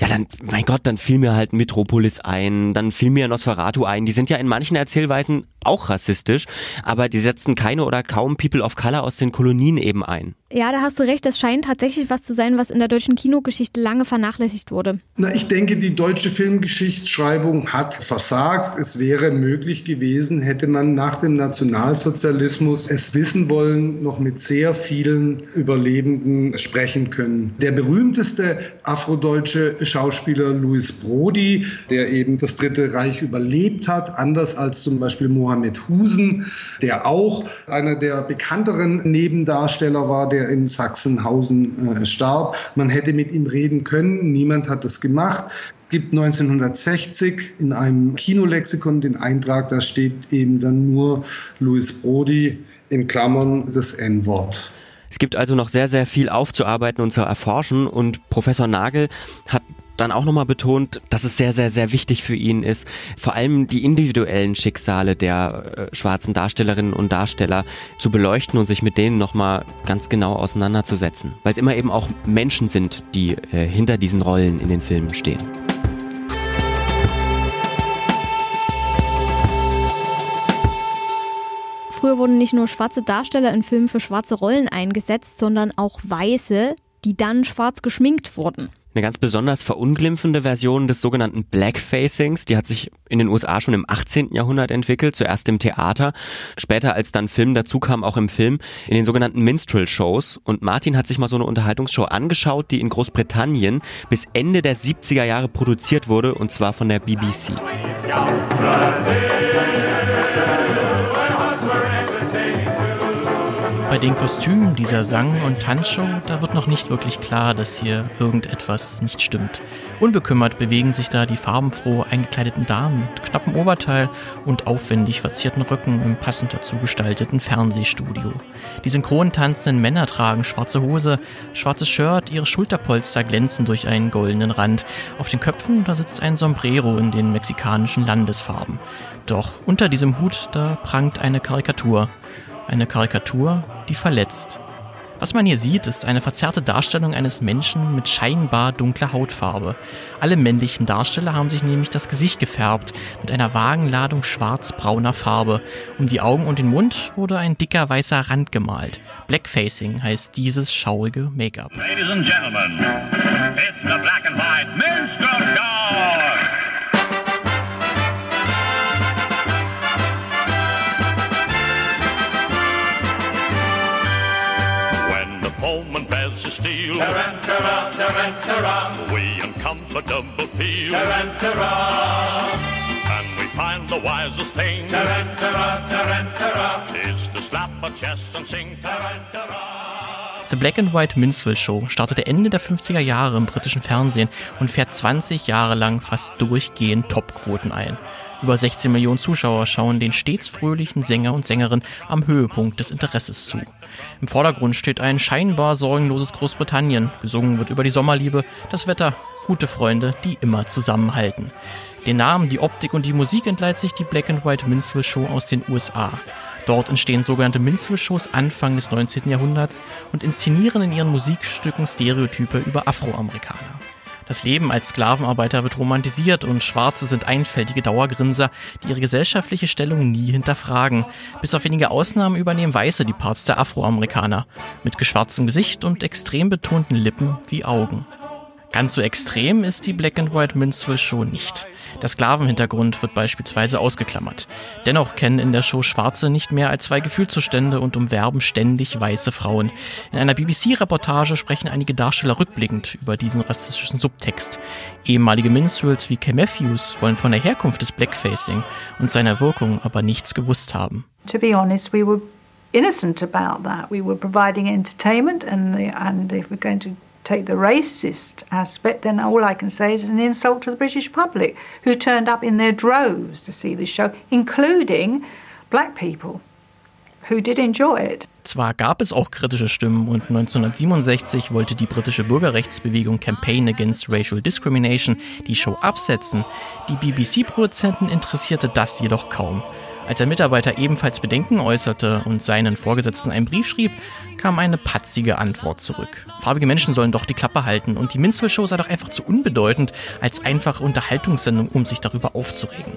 ja dann, mein Gott, dann fiel mir halt Metropolis ein, dann fiel mir Nosferatu ein. Die sind ja in manchen Erzählweisen auch rassistisch, aber die setzen keine oder kaum People of Color aus den Kolonien eben ein. Ja, da hast du recht. Das scheint tatsächlich was zu sein, was in der deutschen Kinogeschichte lange vernachlässigt wurde. Na, ich denke, die deutsche Filmgeschichtsschreibung hat versagt. Es wäre möglich gewesen, hätte man nach dem Nationalsozialismus es wissen wollen, noch mit sehr vielen Überlebenden sprechen können. Der berühmteste afrodeutsche Schauspieler Louis Brody, der eben das Dritte Reich überlebt hat, anders als zum Beispiel Mohammed Husen, der auch einer der bekannteren Nebendarsteller war, der der in Sachsenhausen äh, starb. Man hätte mit ihm reden können, niemand hat das gemacht. Es gibt 1960 in einem Kinolexikon den Eintrag, da steht eben dann nur Louis Brody in Klammern das N-Wort. Es gibt also noch sehr, sehr viel aufzuarbeiten und zu erforschen und Professor Nagel hat dann auch nochmal betont, dass es sehr, sehr, sehr wichtig für ihn ist, vor allem die individuellen Schicksale der äh, schwarzen Darstellerinnen und Darsteller zu beleuchten und sich mit denen nochmal ganz genau auseinanderzusetzen. Weil es immer eben auch Menschen sind, die äh, hinter diesen Rollen in den Filmen stehen. Früher wurden nicht nur schwarze Darsteller in Filmen für schwarze Rollen eingesetzt, sondern auch weiße, die dann schwarz geschminkt wurden. Eine ganz besonders verunglimpfende Version des sogenannten Blackfacings, die hat sich in den USA schon im 18. Jahrhundert entwickelt, zuerst im Theater, später als dann Film dazu kam, auch im Film, in den sogenannten Minstrel-Shows. Und Martin hat sich mal so eine Unterhaltungsshow angeschaut, die in Großbritannien bis Ende der 70er Jahre produziert wurde, und zwar von der BBC. Bei den Kostümen dieser Sang- und Tanzshow, da wird noch nicht wirklich klar, dass hier irgendetwas nicht stimmt. Unbekümmert bewegen sich da die farbenfroh eingekleideten Damen mit knappem Oberteil und aufwendig verzierten Röcken im passend dazu gestalteten Fernsehstudio. Die synchron tanzenden Männer tragen schwarze Hose, schwarzes Shirt, ihre Schulterpolster glänzen durch einen goldenen Rand. Auf den Köpfen, da sitzt ein Sombrero in den mexikanischen Landesfarben. Doch unter diesem Hut, da prangt eine Karikatur. Eine Karikatur, die verletzt. Was man hier sieht, ist eine verzerrte Darstellung eines Menschen mit scheinbar dunkler Hautfarbe. Alle männlichen Darsteller haben sich nämlich das Gesicht gefärbt mit einer vagen Ladung schwarz-brauner Farbe. Um die Augen und den Mund wurde ein dicker weißer Rand gemalt. Blackfacing heißt dieses schaurige Make-up. Ladies and gentlemen, it's the black and white minstrel show! Steel, Tarantara, tarantara, we uncomfortable feel, tarantara, and we find the wisest thing. Tarantara, tarantara. is to slap our chests and sing. Tarantara. The Black and White Minstrel Show startete Ende der 50er Jahre im britischen Fernsehen und fährt 20 Jahre lang fast durchgehend Topquoten ein. Über 16 Millionen Zuschauer schauen den stets fröhlichen Sänger und Sängerin am Höhepunkt des Interesses zu. Im Vordergrund steht ein scheinbar sorgenloses Großbritannien. Gesungen wird über die Sommerliebe, das Wetter, gute Freunde, die immer zusammenhalten. Den Namen, die Optik und die Musik entleiht sich die Black and White Minstrel Show aus den USA. Dort entstehen sogenannte Minstrel-Shows Anfang des 19. Jahrhunderts und inszenieren in ihren Musikstücken Stereotype über Afroamerikaner. Das Leben als Sklavenarbeiter wird romantisiert und Schwarze sind einfältige Dauergrinser, die ihre gesellschaftliche Stellung nie hinterfragen. Bis auf wenige Ausnahmen übernehmen Weiße die Parts der Afroamerikaner. Mit geschwarztem Gesicht und extrem betonten Lippen wie Augen. Ganz so extrem ist die Black and White Minstrel Show nicht. Der Sklavenhintergrund wird beispielsweise ausgeklammert. Dennoch kennen in der Show Schwarze nicht mehr als zwei Gefühlszustände und umwerben ständig weiße Frauen. In einer BBC-Reportage sprechen einige Darsteller rückblickend über diesen rassistischen Subtext. Ehemalige Minstrels wie Kay Matthews wollen von der Herkunft des Blackfacing und seiner Wirkung aber nichts gewusst haben. To be honest, we were innocent about that. We were providing entertainment, and and if we're going to take the racist aspect, then all I can say is an insult to the British public who turned up in their droves to see this show, including black people who did enjoy it. Zwar gab es auch kritische Stimmen und 1967 wollte die britische Bürgerrechtsbewegung Campaign Against Racial Discrimination die Show absetzen. Die BBC-Produzenten interessierte das jedoch kaum. Als ein Mitarbeiter ebenfalls Bedenken äußerte und seinen Vorgesetzten einen Brief schrieb, kam eine patzige Antwort zurück. Farbige Menschen sollen doch die Klappe halten und die Minstrel-Show sei doch einfach zu unbedeutend als einfache Unterhaltungssendung, um sich darüber aufzuregen.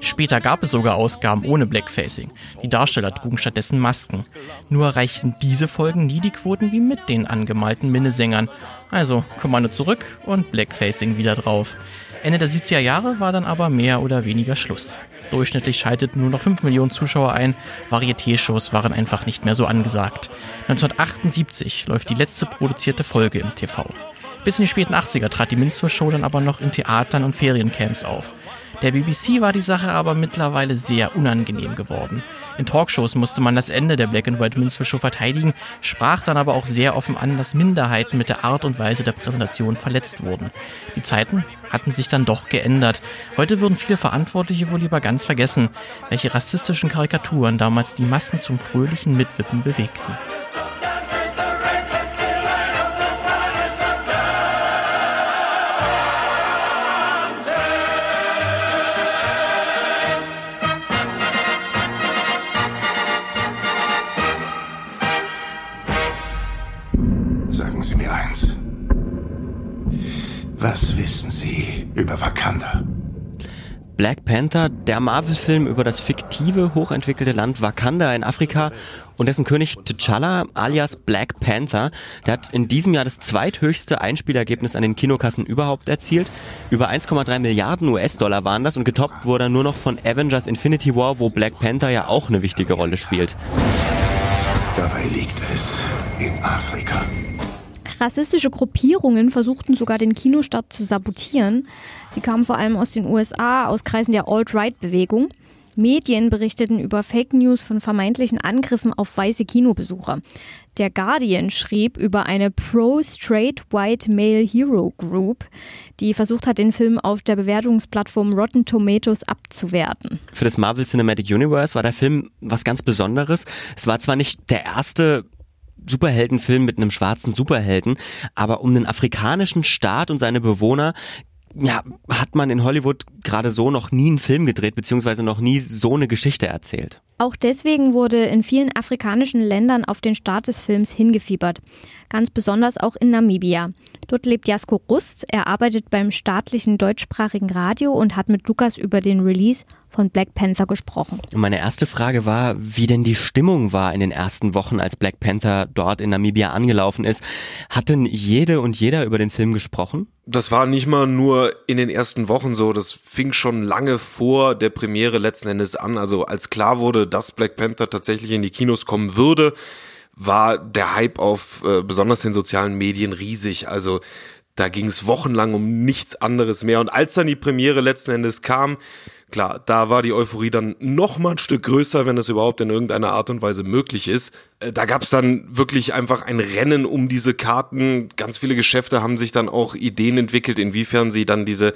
Später gab es sogar Ausgaben ohne Blackfacing. Die Darsteller trugen stattdessen Masken. Nur erreichten diese Folgen nie die Quoten wie mit den angemalten Minnesängern. Also Kommando zurück und Blackfacing wieder drauf. Ende der 70er Jahre war dann aber mehr oder weniger Schluss. Durchschnittlich schalteten nur noch 5 Millionen Zuschauer ein. Varieté-Shows waren einfach nicht mehr so angesagt. 1978 läuft die letzte produzierte Folge im TV. Bis in die späten 80er trat die Minstrel-Show dann aber noch in Theatern und Feriencamps auf. Der BBC war die Sache aber mittlerweile sehr unangenehm geworden. In Talkshows musste man das Ende der Black and White Minstrel Show verteidigen, sprach dann aber auch sehr offen an, dass Minderheiten mit der Art und Weise der Präsentation verletzt wurden. Die Zeiten hatten sich dann doch geändert. Heute würden viele Verantwortliche wohl lieber ganz vergessen, welche rassistischen Karikaturen damals die Massen zum fröhlichen Mitwippen bewegten. Was wissen Sie über Wakanda? Black Panther, der Marvel-Film über das fiktive, hochentwickelte Land Wakanda in Afrika und dessen König T'Challa alias Black Panther, der hat in diesem Jahr das zweithöchste Einspielergebnis an den Kinokassen überhaupt erzielt. Über 1,3 Milliarden US-Dollar waren das und getoppt wurde er nur noch von Avengers Infinity War, wo Black Panther ja auch eine wichtige Rolle spielt. Dabei liegt es in Afrika. Rassistische Gruppierungen versuchten sogar den Kinostart zu sabotieren. Sie kamen vor allem aus den USA, aus Kreisen der Alt-Right-Bewegung. Medien berichteten über Fake News von vermeintlichen Angriffen auf weiße Kinobesucher. Der Guardian schrieb über eine Pro-Straight White Male Hero Group, die versucht hat, den Film auf der Bewertungsplattform Rotten Tomatoes abzuwerten. Für das Marvel Cinematic Universe war der Film was ganz Besonderes. Es war zwar nicht der erste Superheldenfilm mit einem schwarzen Superhelden, aber um den afrikanischen Staat und seine Bewohner ja, hat man in Hollywood gerade so noch nie einen Film gedreht, beziehungsweise noch nie so eine Geschichte erzählt. Auch deswegen wurde in vielen afrikanischen Ländern auf den Start des Films hingefiebert. Ganz besonders auch in Namibia. Dort lebt Jasko Rust. Er arbeitet beim staatlichen deutschsprachigen Radio und hat mit Lukas über den Release von Black Panther gesprochen. Meine erste Frage war, wie denn die Stimmung war in den ersten Wochen, als Black Panther dort in Namibia angelaufen ist. Hat denn jede und jeder über den Film gesprochen? Das war nicht mal nur in den ersten Wochen so, das fing schon lange vor der Premiere letzten Endes an. Also als klar wurde, dass Black Panther tatsächlich in die Kinos kommen würde, war der Hype auf äh, besonders den sozialen Medien riesig. Also da ging es wochenlang um nichts anderes mehr. Und als dann die Premiere letzten Endes kam, Klar, da war die Euphorie dann noch mal ein Stück größer, wenn es überhaupt in irgendeiner Art und Weise möglich ist. Äh, da gab es dann wirklich einfach ein Rennen um diese Karten. Ganz viele Geschäfte haben sich dann auch Ideen entwickelt, inwiefern sie dann diese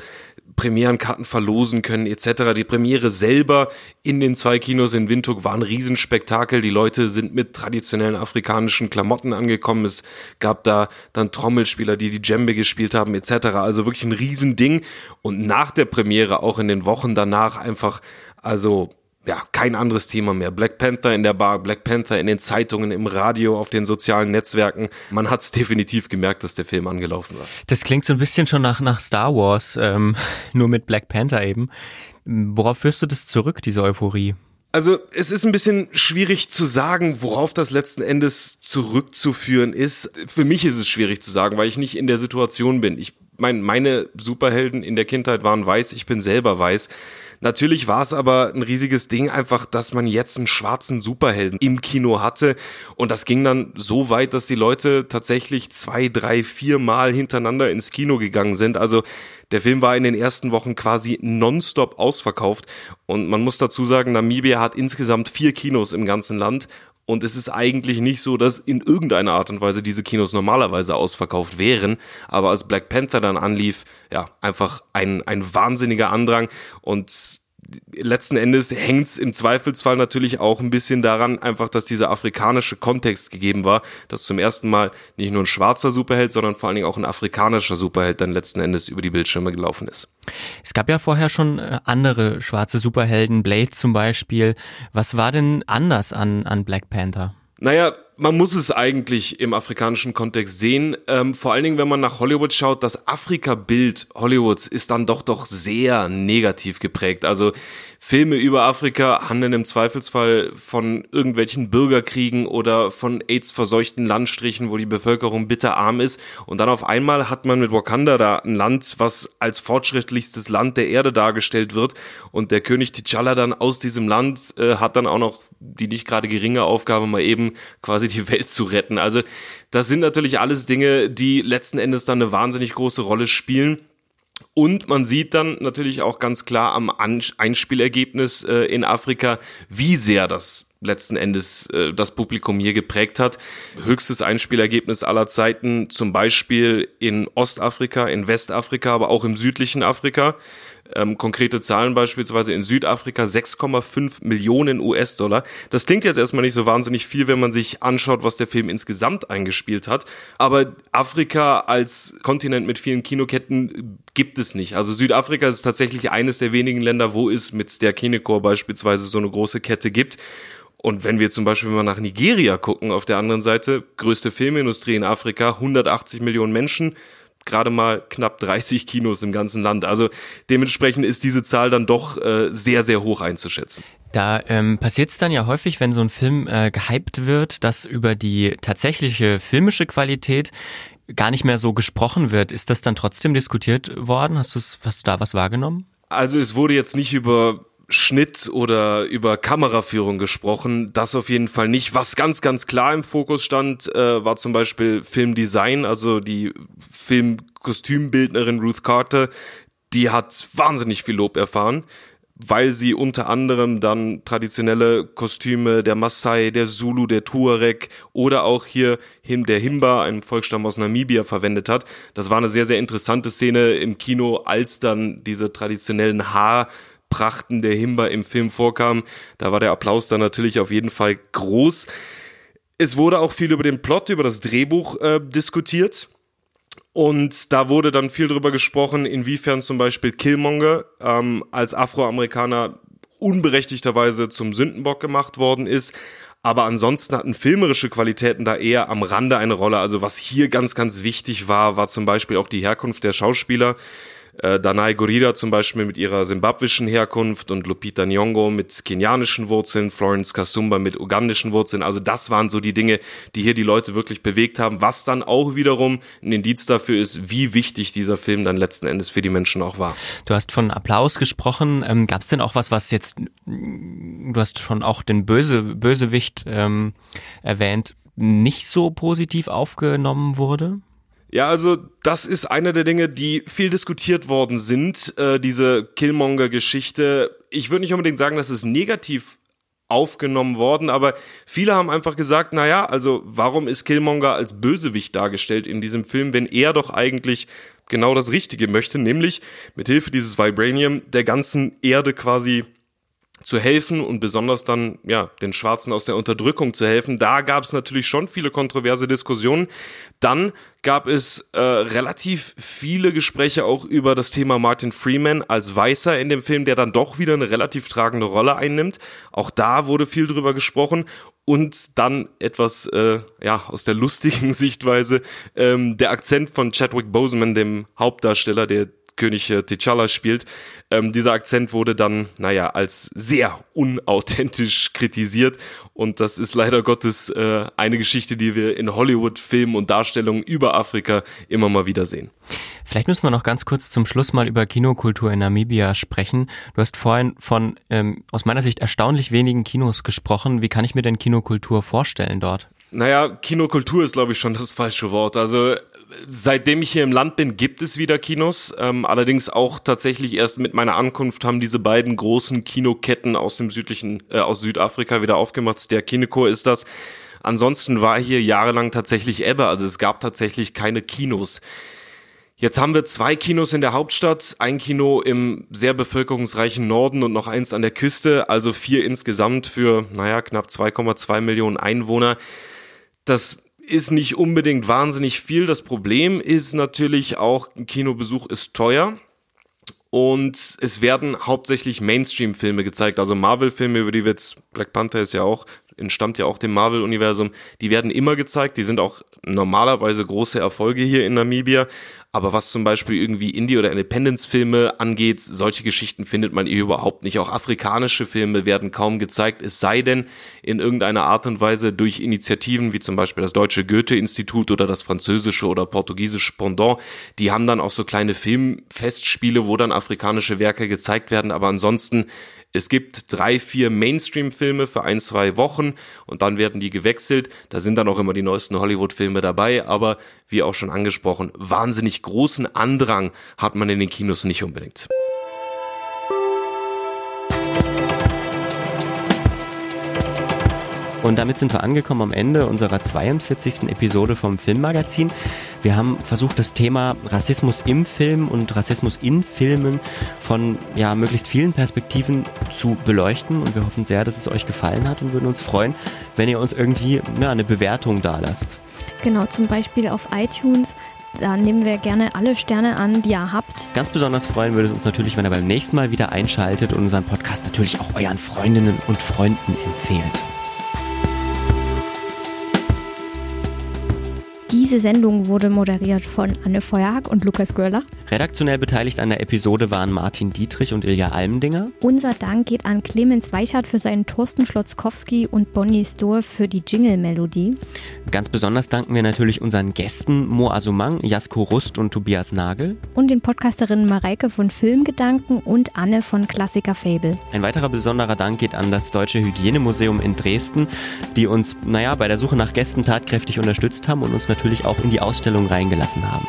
Premierenkarten verlosen können etc. Die Premiere selber in den zwei Kinos in Windhoek war ein Riesenspektakel. Die Leute sind mit traditionellen afrikanischen Klamotten angekommen. Es gab da dann Trommelspieler, die die Djembe gespielt haben etc. Also wirklich ein Riesending. Und nach der Premiere, auch in den Wochen danach, einfach also ja, kein anderes Thema mehr. Black Panther in der Bar, Black Panther in den Zeitungen, im Radio, auf den sozialen Netzwerken. Man hat es definitiv gemerkt, dass der Film angelaufen war. Das klingt so ein bisschen schon nach, nach Star Wars, ähm, nur mit Black Panther eben. Worauf führst du das zurück, diese Euphorie? Also es ist ein bisschen schwierig zu sagen, worauf das letzten Endes zurückzuführen ist. Für mich ist es schwierig zu sagen, weil ich nicht in der Situation bin. Ich mein, meine Superhelden in der Kindheit waren weiß, ich bin selber weiß. Natürlich war es aber ein riesiges Ding einfach, dass man jetzt einen schwarzen Superhelden im Kino hatte. Und das ging dann so weit, dass die Leute tatsächlich zwei, drei, vier Mal hintereinander ins Kino gegangen sind. Also der Film war in den ersten Wochen quasi nonstop ausverkauft. Und man muss dazu sagen, Namibia hat insgesamt vier Kinos im ganzen Land. Und es ist eigentlich nicht so, dass in irgendeiner Art und Weise diese Kinos normalerweise ausverkauft wären. Aber als Black Panther dann anlief, ja, einfach ein, ein wahnsinniger Andrang. Und letzten Endes hängt es im Zweifelsfall natürlich auch ein bisschen daran, einfach, dass dieser afrikanische Kontext gegeben war, dass zum ersten Mal nicht nur ein schwarzer Superheld, sondern vor allen Dingen auch ein afrikanischer Superheld dann letzten Endes über die Bildschirme gelaufen ist. Es gab ja vorher schon äh, andere schwarze Superhelden, Blade zum Beispiel. Was war denn anders an, an Black Panther? Naja, man muss es eigentlich im afrikanischen Kontext sehen. Ähm, vor allen Dingen, wenn man nach Hollywood schaut, das Afrika-Bild Hollywoods ist dann doch doch sehr negativ geprägt. Also Filme über Afrika handeln im Zweifelsfall von irgendwelchen Bürgerkriegen oder von AIDS-verseuchten Landstrichen, wo die Bevölkerung bitterarm ist. Und dann auf einmal hat man mit Wakanda da ein Land, was als fortschrittlichstes Land der Erde dargestellt wird. Und der König T'Challa dann aus diesem Land äh, hat dann auch noch die nicht gerade geringe Aufgabe, mal eben quasi die Welt zu retten. Also das sind natürlich alles Dinge, die letzten Endes dann eine wahnsinnig große Rolle spielen. Und man sieht dann natürlich auch ganz klar am Einspielergebnis äh, in Afrika, wie sehr das letzten Endes äh, das Publikum hier geprägt hat. Höchstes Einspielergebnis aller Zeiten, zum Beispiel in Ostafrika, in Westafrika, aber auch im südlichen Afrika. Ähm, konkrete Zahlen beispielsweise in Südafrika 6,5 Millionen US-Dollar. Das klingt jetzt erstmal nicht so wahnsinnig viel, wenn man sich anschaut, was der Film insgesamt eingespielt hat. Aber Afrika als Kontinent mit vielen Kinoketten gibt es nicht. Also Südafrika ist tatsächlich eines der wenigen Länder, wo es mit der Kinecore beispielsweise so eine große Kette gibt. Und wenn wir zum Beispiel mal nach Nigeria gucken, auf der anderen Seite, größte Filmindustrie in Afrika, 180 Millionen Menschen, gerade mal knapp 30 Kinos im ganzen Land. Also dementsprechend ist diese Zahl dann doch äh, sehr, sehr hoch einzuschätzen. Da ähm, passiert es dann ja häufig, wenn so ein Film äh, gehypt wird, dass über die tatsächliche filmische Qualität gar nicht mehr so gesprochen wird. Ist das dann trotzdem diskutiert worden? Hast, hast du da was wahrgenommen? Also es wurde jetzt nicht über Schnitt oder über Kameraführung gesprochen. Das auf jeden Fall nicht. Was ganz, ganz klar im Fokus stand, äh, war zum Beispiel Filmdesign, also die Filmkostümbildnerin Ruth Carter. Die hat wahnsinnig viel Lob erfahren weil sie unter anderem dann traditionelle Kostüme der Maasai, der Zulu, der Tuareg oder auch hier der Himba, einem Volksstamm aus Namibia, verwendet hat. Das war eine sehr, sehr interessante Szene im Kino, als dann diese traditionellen Haarprachten der Himba im Film vorkamen. Da war der Applaus dann natürlich auf jeden Fall groß. Es wurde auch viel über den Plot, über das Drehbuch äh, diskutiert. Und da wurde dann viel drüber gesprochen, inwiefern zum Beispiel Killmonger ähm, als Afroamerikaner unberechtigterweise zum Sündenbock gemacht worden ist. Aber ansonsten hatten filmerische Qualitäten da eher am Rande eine Rolle. Also was hier ganz, ganz wichtig war, war zum Beispiel auch die Herkunft der Schauspieler äh, Danai Gurira zum Beispiel mit ihrer simbabwischen Herkunft und Lupita Nyong'o mit kenianischen Wurzeln, Florence Kasumba mit ugandischen Wurzeln. Also das waren so die Dinge, die hier die Leute wirklich bewegt haben, was dann auch wiederum ein Indiz dafür ist, wie wichtig dieser Film dann letzten Endes für die Menschen auch war. Du hast von Applaus gesprochen. Ähm, Gab es denn auch was, was jetzt, du hast schon auch den Böse, Bösewicht ähm, erwähnt, nicht so positiv aufgenommen wurde? Ja, also das ist eine der Dinge, die viel diskutiert worden sind, äh, diese Killmonger-Geschichte. Ich würde nicht unbedingt sagen, dass es negativ aufgenommen worden, aber viele haben einfach gesagt, naja, also warum ist Killmonger als Bösewicht dargestellt in diesem Film, wenn er doch eigentlich genau das Richtige möchte, nämlich mit Hilfe dieses Vibranium der ganzen Erde quasi zu helfen und besonders dann ja den Schwarzen aus der Unterdrückung zu helfen. Da gab es natürlich schon viele kontroverse Diskussionen. Dann gab es äh, relativ viele Gespräche auch über das Thema Martin Freeman als Weißer in dem Film, der dann doch wieder eine relativ tragende Rolle einnimmt. Auch da wurde viel drüber gesprochen. Und dann etwas äh, ja aus der lustigen Sichtweise ähm, der Akzent von Chadwick Boseman, dem Hauptdarsteller, der König äh, T'Challa spielt. Ähm, dieser Akzent wurde dann, naja, als sehr unauthentisch kritisiert und das ist leider Gottes äh, eine Geschichte, die wir in Hollywood-Filmen und Darstellungen über Afrika immer mal wieder sehen. Vielleicht müssen wir noch ganz kurz zum Schluss mal über Kinokultur in Namibia sprechen. Du hast vorhin von ähm, aus meiner Sicht erstaunlich wenigen Kinos gesprochen. Wie kann ich mir denn Kinokultur vorstellen dort? Naja, Kinokultur ist, glaube ich, schon das falsche Wort. Also seitdem ich hier im Land bin, gibt es wieder Kinos. Ähm, allerdings auch tatsächlich erst mit meiner Ankunft haben diese beiden großen Kinoketten aus dem südlichen, äh, aus Südafrika wieder aufgemacht. Der Kineko ist das. Ansonsten war hier jahrelang tatsächlich Ebbe. Also es gab tatsächlich keine Kinos. Jetzt haben wir zwei Kinos in der Hauptstadt, ein Kino im sehr bevölkerungsreichen Norden und noch eins an der Küste, also vier insgesamt für, naja, knapp 2,2 Millionen Einwohner. Das ist nicht unbedingt wahnsinnig viel. Das Problem ist natürlich auch, ein Kinobesuch ist teuer. Und es werden hauptsächlich Mainstream-Filme gezeigt, also Marvel-Filme, über die wir jetzt, Black Panther ist ja auch, entstammt ja auch dem Marvel-Universum, die werden immer gezeigt, die sind auch normalerweise große Erfolge hier in Namibia, aber was zum Beispiel irgendwie Indie- oder Independence-Filme angeht, solche Geschichten findet man hier überhaupt nicht. Auch afrikanische Filme werden kaum gezeigt, es sei denn in irgendeiner Art und Weise durch Initiativen wie zum Beispiel das Deutsche Goethe-Institut oder das französische oder portugiesische Pendant. Die haben dann auch so kleine Filmfestspiele, wo dann afrikanische Werke gezeigt werden, aber ansonsten es gibt drei, vier Mainstream-Filme für ein, zwei Wochen und dann werden die gewechselt. Da sind dann auch immer die neuesten Hollywood-Filme dabei, aber wie auch schon angesprochen, wahnsinnig großen Andrang hat man in den Kinos nicht unbedingt. Und damit sind wir angekommen am Ende unserer 42. Episode vom Filmmagazin. Wir haben versucht, das Thema Rassismus im Film und Rassismus in Filmen von ja, möglichst vielen Perspektiven zu beleuchten. Und wir hoffen sehr, dass es euch gefallen hat und würden uns freuen, wenn ihr uns irgendwie ja, eine Bewertung da lasst. Genau, zum Beispiel auf iTunes. Da nehmen wir gerne alle Sterne an, die ihr habt. Ganz besonders freuen würde es uns natürlich, wenn ihr beim nächsten Mal wieder einschaltet und unseren Podcast natürlich auch euren Freundinnen und Freunden empfehlt. Diese Sendung wurde moderiert von Anne Feuerhack und Lukas Görlach. Redaktionell beteiligt an der Episode waren Martin Dietrich und Ilja Almendinger. Unser Dank geht an Clemens Weichert für seinen Thorsten Schlotzkowski und Bonnie Stohr für die Jingle-Melodie. Ganz besonders danken wir natürlich unseren Gästen Mo Asumang, Jasko Rust und Tobias Nagel. Und den Podcasterinnen Mareike von Filmgedanken und Anne von Klassiker Fable. Ein weiterer besonderer Dank geht an das Deutsche Hygienemuseum in Dresden, die uns, naja, bei der Suche nach Gästen tatkräftig unterstützt haben und uns natürlich auch in die Ausstellung reingelassen haben.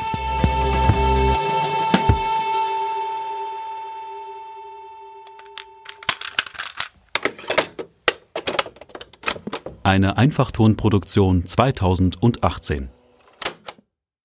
Eine Einfachtonproduktion 2018.